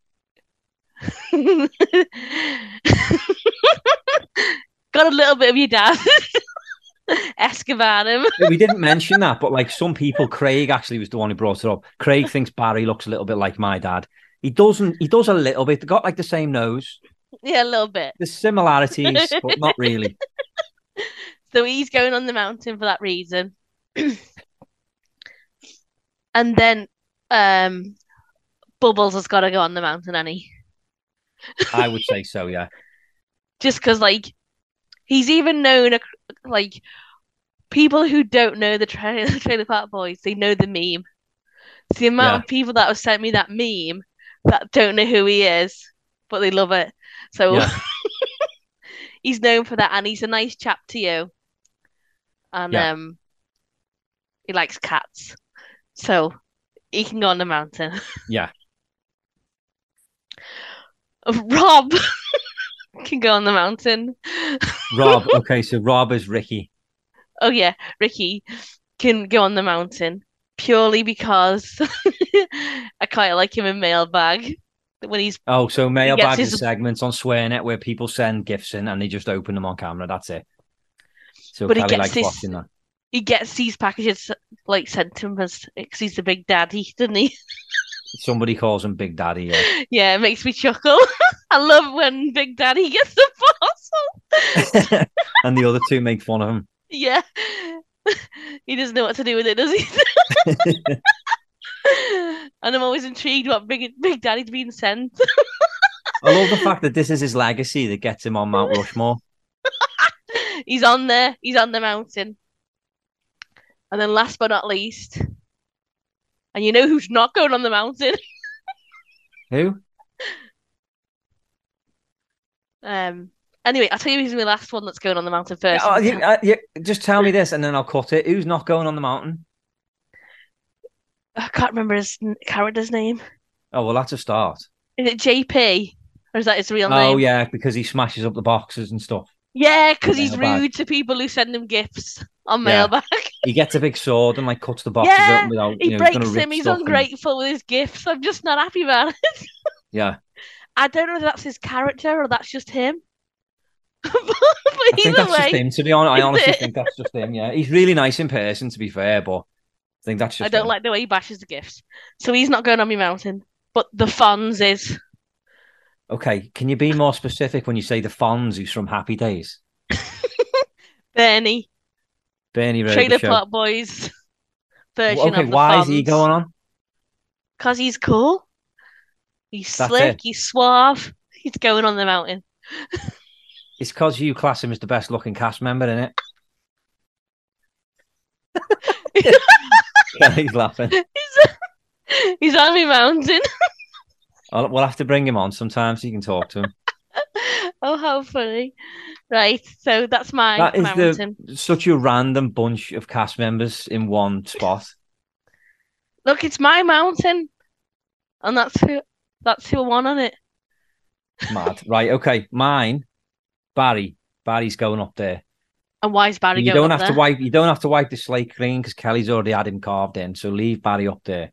a little bit of your dad. Ask about him. we didn't mention that, but like some people, Craig actually was the one who brought it up. Craig thinks Barrie looks a little bit like my dad. He doesn't. He does a little bit. They got like the same nose. Yeah, a little bit. There's similarities, but not really. So he's going on the mountain for that reason. and then um Bubbles has got to go on the mountain, Annie. I would say so. Yeah. Just because, like, he's even known, like, people who don't know the tra Trailer Park Boys, they know the meme. It's the amount Yeah. of people that have sent me that meme that don't know who he is, but they love it. So Yeah. he's known for that, and he's a nice chap to you. And Yeah. um, he likes cats, so he can go on the mountain. Yeah. Rob can go on the mountain. Rob. Okay, so Rob is Ricky. Oh yeah, Ricky can go on the mountain purely because I quite like him in Mailbag when he's Oh, so mailbag his- is segments on SwearNet where people send gifts in and they just open them on camera. That's it. So But he Kelly gets likes this- watching that. he gets these packages like sent to him as because he's the big daddy, doesn't he? Somebody calls him Big Daddy. Yeah. Yeah, it makes me chuckle. I love when Big Daddy gets the parcel. and the other two make fun of him. Yeah. He doesn't know what to do with it, does he? And I'm always intrigued what Big Big Daddy's been sent. I love the fact that this is his legacy that gets him on Mount Rushmore. He's on there. He's on the mountain. And then last but not least, and you know who's not going on the mountain? Who? Um. Anyway, I'll tell you who's my last one that's going on the mountain first. Oh, you- uh, you- just tell me this and then I'll cut it. Who's not going on the mountain? I can't remember his character's name. Oh, well, that's a start. Is it JP? Or is that his real Oh, name? Oh yeah, because he smashes up the boxes and stuff. Yeah, because he's rude to people who send him gifts on Yeah. mailbag. He gets a big sword and like cuts the boxes Yeah, open without, He you know, breaks he's him. He's stuff and- ungrateful with his gifts. I'm just not happy about it. Yeah. I don't know if that's his character or that's just him. but I think either that's just way, him, to be honest. I honestly think that's just him, yeah. He's really nice in person, to be fair, but think that's just I don't like the way he bashes the gifts. So he's not going on my mountain. But the Fonz is. Okay, can you be more specific when you say the Fonz who's from Happy Days? Bernie, Bernie Trailer Road Park Boys version Okay, of the why is he going on? Because he's cool. He's That's slick. it. He's suave. He's going on the mountain. It's because you class him as the best looking cast member, in it. he's laughing. He's, he's on my mountain. I'll, we'll have to bring him on sometime so you can talk to him. Oh, how funny! Right, so that's my That is mountain. the such a random bunch of cast members in one spot. Look, it's my mountain, and that's who that's who won on it. Mad. Right, okay. Mine, Barrie. Barrie's going up there. And why is Barrie you going don't up have there? to wipe you don't have to wipe the slate clean because Kelly's already had him carved in. So leave Barrie up there.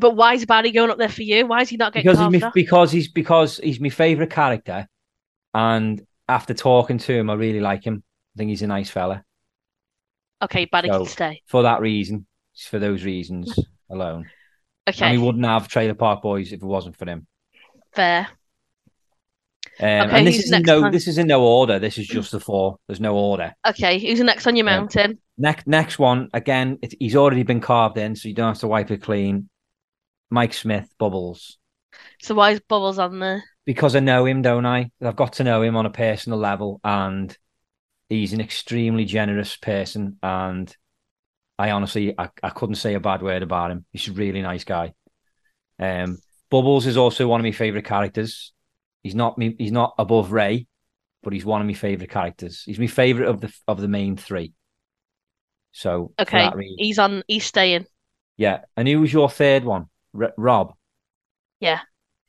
But why is Barrie going up there for you? Why is he not getting Because he's because he's because he's my favourite character. And after talking to him, I really like him. I think he's a nice fella. Okay, Barrie So- can stay. For that reason, for those reasons alone. Okay, And we wouldn't have Trailer Park Boys if it wasn't for him. fair. Um, Okay, and this is in next no this is in no order. This is just the four. There's no order. Okay, who's next on your Yeah. mountain? Next next one again. It, he's already been carved in, so you don't have to wipe it clean. Mike Smith, Bubbles, So why is Bubbles on there? because I know him, don't I? I've got to know him on a personal level, and he's an extremely generous person. And I honestly, I, I couldn't say a bad word about him. He's a really nice guy. Um, Bubbles is also one of my favorite characters. He's not me. He's not above Ray, but he's one of my favorite characters. He's my favorite of the of the main three. So Okay, reason- he's on. He's staying. yeah. And who was your third one? R- Rob. Yeah.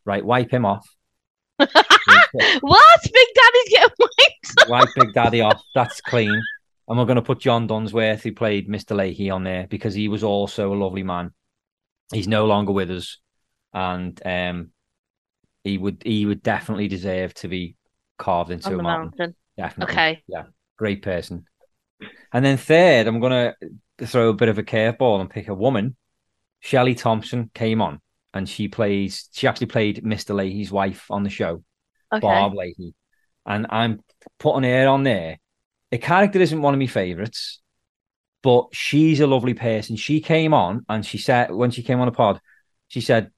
Right. Wipe him off. What? Big Daddy's getting wiped. Wipe Big Daddy off. That's clean. And we're going to put John Dunsworth, who played Mr. Lahey, on there because he was also a lovely man. He's no longer with us, and um, he would he would definitely deserve to be carved into a mountain. mountain. Definitely. Okay. Yeah. Great person. And then third, I'm gonna throw a bit of a curveball and pick a woman. Shelley Thompson came on, and she plays. She actually played Mr. Lahey's wife on the show, Okay. Barb Lahey, and I'm putting her on there. The character isn't one of my favorites, but she's a lovely person. She came on, and she said when she came on a pod, she said,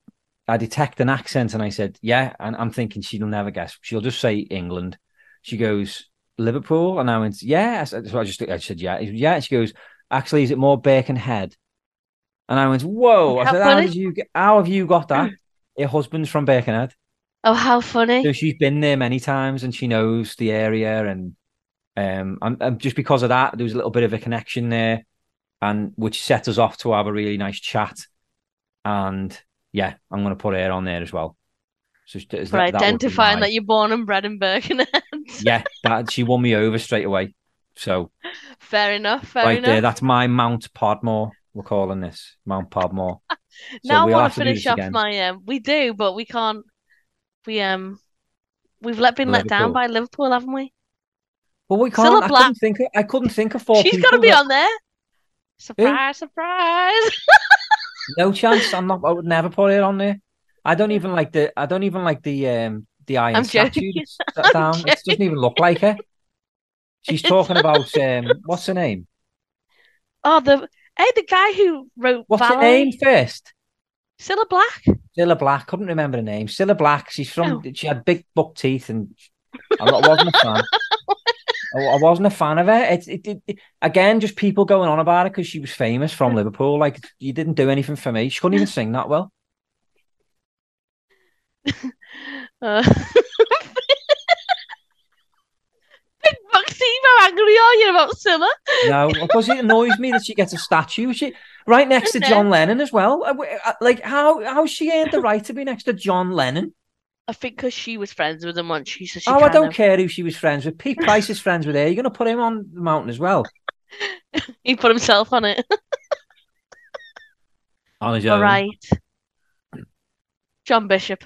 "I detect an accent," and I said, "Yeah," and I'm thinking she'll never guess. She'll just say England. She goes Liverpool, and I went, "Yeah." So I just I said, "Yeah, yeah." She goes, "Actually, is it more Birkenhead?" And I went, "Whoa!" I How said, "How did you get? How have you got that?" Your husband's from Birkenhead, Oh, how funny. so she's been there many times, and she knows the area. And um, and, and just because of that, there was a little bit of a connection there, and which set us off to have a really nice chat. And yeah, I'm going to put her on there as well. So For that identifying my- that you're born and bred in Birkenhead. yeah, that she won me over straight away. So Fair enough. Fair right enough. there, that's my Mount Podmore. We're calling this Mount Podmore. So now I want to finish off again. my um. We do, but we can't. We um. We've let been let down by Liverpool, haven't we? Well, we can't. I couldn't think. Of, I couldn't think of four. She's got to be that- on there. Surprise! Surprise! No chance. I'm not. I would never put it on there. I don't even like the. I don't even like the um the iron I'm statue that's down. It doesn't even look like her. She's talking about um what's her name? oh, the hey, the guy who wrote What's her name first? Cilla Black. Cilla Black. Couldn't remember the name. Cilla Black. She's from. Oh. She had big buck teeth, and I wasn't a fan. I I wasn't a fan of her. It, it, it, it- again, just people going on about it because she was famous from Liverpool. Like you didn't do anything for me. She couldn't even sing that well. Uh, Big Bucksy, how angry are you about Cilla? No, because it annoys me that she gets a statue. She right next to John Lennon as well. Uh, uh, Like how how she earned the right to be next to John Lennon? I think because she was friends with him once, she so she oh, I don't of care who she was friends with. Pete Price is friends with her. You're going to put him on the mountain as well. he put himself on it. On his All own. right, John Bishop.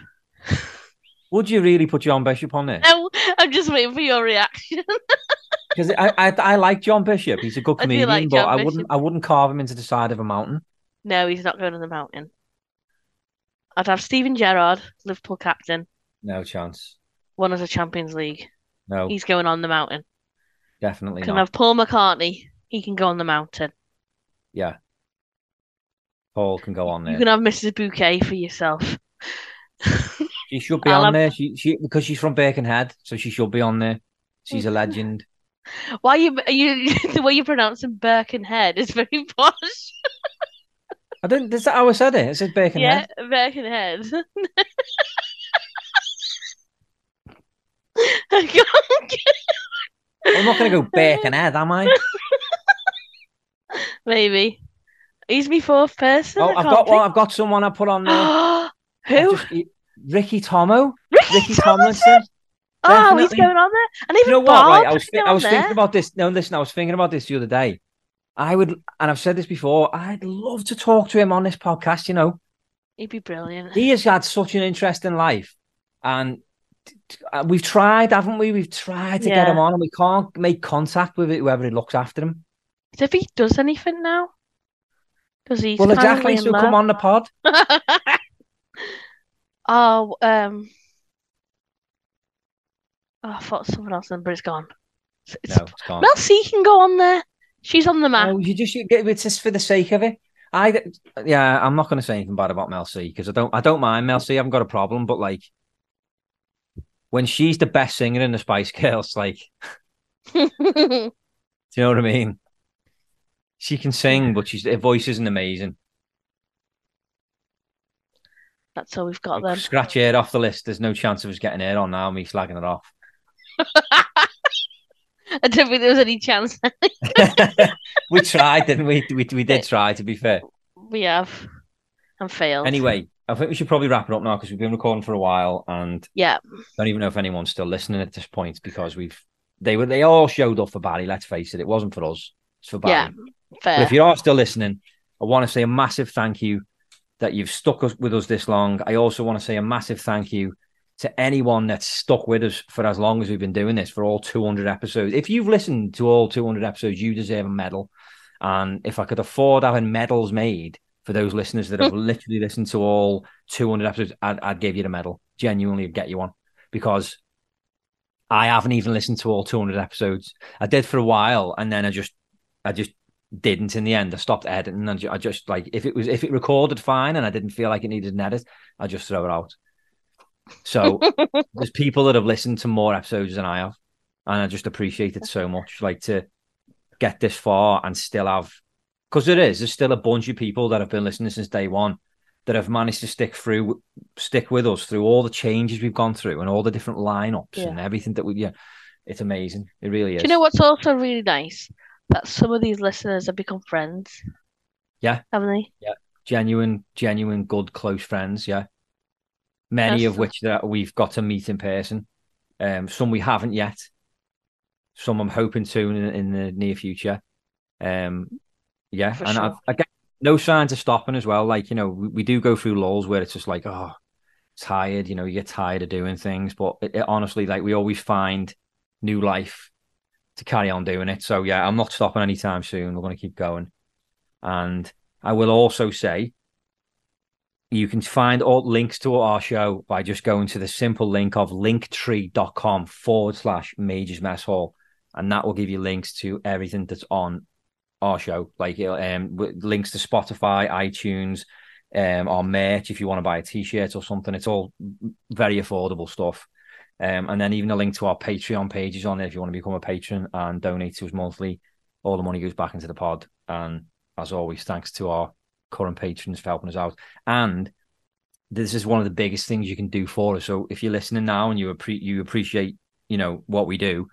Would you really put John Bishop on there? No, I'm just waiting for your reaction. Because I, I I like John Bishop. He's a good I comedian, like but John I wouldn't I wouldn't carve him into the side of a mountain. No, he's not going on the mountain. I'd have Steven Gerrard, Liverpool captain, No chance. won as a Champions League. No, He's going on the mountain. definitely Can not. have Paul McCartney. He can go on the mountain. Yeah. Paul can go on there. You can have Mrs. Bouquet for yourself. She should be I'll on have- there. She she because she's from Birkenhead, so she should be on there. She's a legend. Why you are you the way you're pronouncing Birkenhead is very posh. I didn't. Is that how I said it? I said Birkenhead. Yeah, Birkenhead. I'm not going to go Birkenhead, am I? Maybe. He's my fourth person. Oh, I've got one. I've got someone I put on there. Who? just- Ricky Tomo. Ricky, Ricky Tomlinson. Tomlinson. Oh, he's going on there. And You even know what? Right, I was thi- I was there. thinking about this. No, listen, I was thinking about this the other day. I would, and I've said this before. I'd love to talk to him on this podcast. You know, He'd be brilliant. he has had such an interesting life, and we've tried, haven't we? We've tried to get him on, and we can't make contact with it, whoever he looks after him. So If he does anything now, does he? well, exactly. So come on the pod. oh, um. Oh, I thought someone else, but it's gone. It's, it's- No, it's gone. Mel C can go on there. She's on the map. No, you just you get it's just for the sake of it. I yeah, I'm not going to say anything bad about Mel C because I don't I don't mind Mel C. I haven't got a problem, but like when she's the best singer in the Spice Girls, like do you know what I mean? She can sing, but she's her voice isn't amazing. That's all we've got then. Scratch her off the list. There's no chance of us getting her on now. Me slagging it off. I don't think there was any chance. we tried, didn't we? We we did try. To be fair. we have and failed. Anyway, I think we should probably wrap it up now because we've been recording for a while and Yeah. don't even know if anyone's still listening at this point because we've they were they all showed up for Barrie. Let's face it, it wasn't for us. It's for Barrie. Yeah. But if you are still listening, I want to say a massive thank you that you've stuck us with us this long. I also want to say a massive thank you to anyone that's stuck with us for as long as we've been doing this for all 200 episodes. If you've listened to all 200 episodes, you deserve a medal. And if I could afford having medals made for those listeners that have literally listened to all 200 episodes, I'd, I'd give you the medal. Genuinely, I'd get you one because I haven't even listened to all 200 episodes. I did for a while, and then I just, I just didn't in the end. I stopped editing, and I just like if it was if it recorded fine, and I didn't feel like it needed an edit, I just throw it out. So there's people that have listened to more episodes than I have, and I just appreciate it so much. Like to get this far and still have, because there is, there's still a bunch of people that have been listening since day one that have managed to stick through, stick with us through all the changes we've gone through and all the different lineups Yeah. and everything that we, yeah, it's amazing. It really is. Do you know what's also really nice? That some of these listeners have become friends. Yeah. Haven't they? Yeah genuine, genuine, good, close friends. Yeah, many Yes. of which that we've got to meet in person. Um, some we haven't yet. Some I'm hoping to in, in the near future. Um, yeah, For and sure. I've, I get no signs of stopping as well. Like you know, we, we do go through lulls where it's just like, oh, tired. You know, you get tired of doing things, but it, it- honestly, like we always find new life to carry on doing it. So yeah, I'm not stopping anytime soon. We're going to keep going, and I will also say you can find all links to our show by just going to the simple link of linktree.com forward slash majors mess hall. And that will give you links to everything that's on our show, like um, links to Spotify, iTunes, um, our merch if you want to buy a t shirt or something. It's all very affordable stuff. Um, and then even a link to our Patreon pages on there if you want to become a patron and donate to us monthly. All the money goes back into the pod. And as always, thanks to our current patrons for helping us out. And this is one of the biggest things you can do for us. So if you're listening now and you appre- you appreciate, you know, what we do,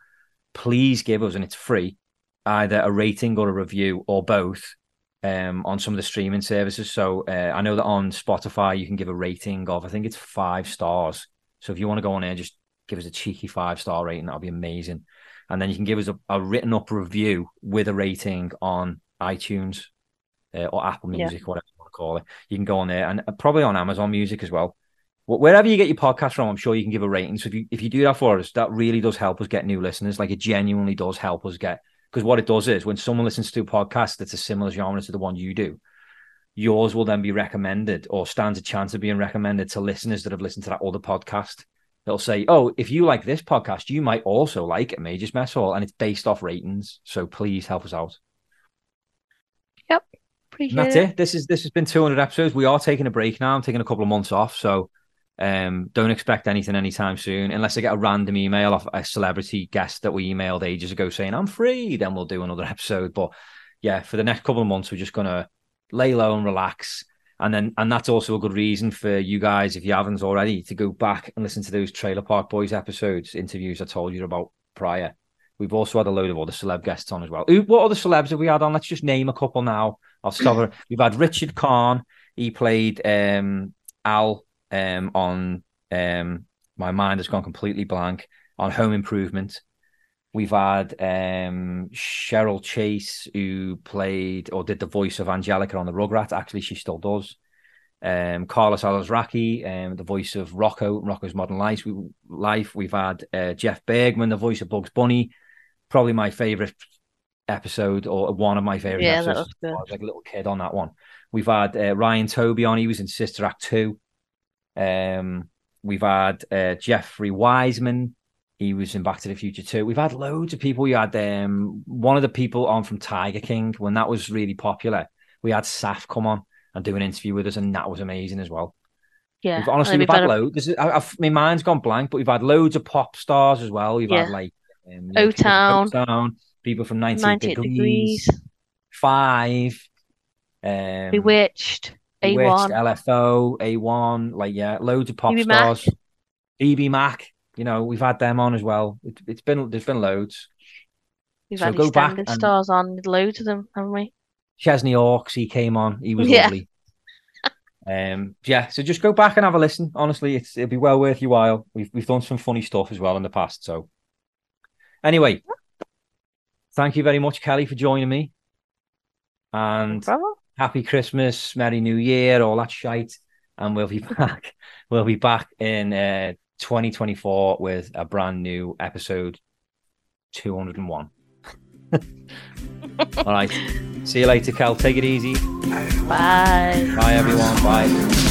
please give us, and it's free, either a rating or a review or both um, on some of the streaming services. So uh, I know that on Spotify you can give a rating of I think it's five stars. So if you want to go on there, just give us a cheeky five star rating. That'll be amazing. And then you can give us a, a written up review with a rating on iTunes uh, or Apple Yeah. Music, whatever you want to call it. You can go on there and uh, probably on Amazon Music as well. Wherever you get your podcast from, I'm sure you can give a rating. So if you if you do that for us, that really does help us get new listeners. Like it genuinely does help us get because what it does is when someone listens to a podcast that's a similar genre to the one you do, yours will then be recommended or stands a chance of being recommended to listeners that have listened to that other podcast. They'll say, "Oh, if you like this podcast, you might also like it, Majors Mess Hall," and it's based off ratings. So please help us out. Yep. Appreciate And that's it. it. This is this has been 200 episodes. We are taking a break now. I'm taking a couple of months off, so um, don't expect anything anytime soon, unless I get a random email off a celebrity guest that we emailed ages ago saying I'm free. Then we'll do another episode. But yeah, for the next couple of months, we're just gonna lay low and relax. And then, and that's also a good reason for you guys, if you haven't already, to go back and listen to those Trailer Park Boys episodes, interviews I told you about prior. We've also had a load of other celeb guests on as well. Who, what other celebs have we had on? Let's just name a couple now. I'll start. We've had Richard Karn. He played um, Al um, on. Um, my mind has gone completely blank on Home Improvement. We've had um, Cheryl Chase, who played or did the voice of Angelica on the Rugrats. Actually, she still does. Um, Carlos Alazraqui, um, the voice of Rocko, Rocko's Modern Life. We, Life. We've had uh, Jeff Bergman, the voice of Bugs Bunny. Probably my favorite episode, or one of my favorite Yeah, episodes. I was like a little kid on that one. We've had uh, Ryan Toby on. He was in Sister Act two. Um, we've had uh, Jeffrey Weissman. He was in Back to the Future too. We've had loads of people. We had um, one of the people on from Tiger King when that was really popular. We had Saf come on and do an interview with us, and that was amazing as well. Yeah. We've, honestly, we've had we've had a- loads. Is- I, I've, my mind's gone blank, but we've had loads of pop stars as well. We've Yeah. had like um, you know, people from O-Town. O-Town, people from 98, 98 degrees, degrees, Five, um, B*Witched, B*Witched, A1. LFO, A1, like yeah, loads of pop BBMak. stars. BBMak, you know, we've had them on as well. It, it's been there's been loads. We've So had go back and- stars on, loads of them, haven't we? Chesney Hawks, he came on. He was Yeah. lovely. Um, yeah, so just go back and have a listen. Honestly, it's it'll be well worth your while. We've we've done some funny stuff as well in the past. So, anyway, thank you very much, Kelly, for joining me. And Bravo. Happy Christmas, Merry New Year, all that shite. And we'll be back. we'll be back in uh, 2024 with a brand new episode 201. all right. See you later, Cal. Take it easy. Bye. Bye, everyone. Bye.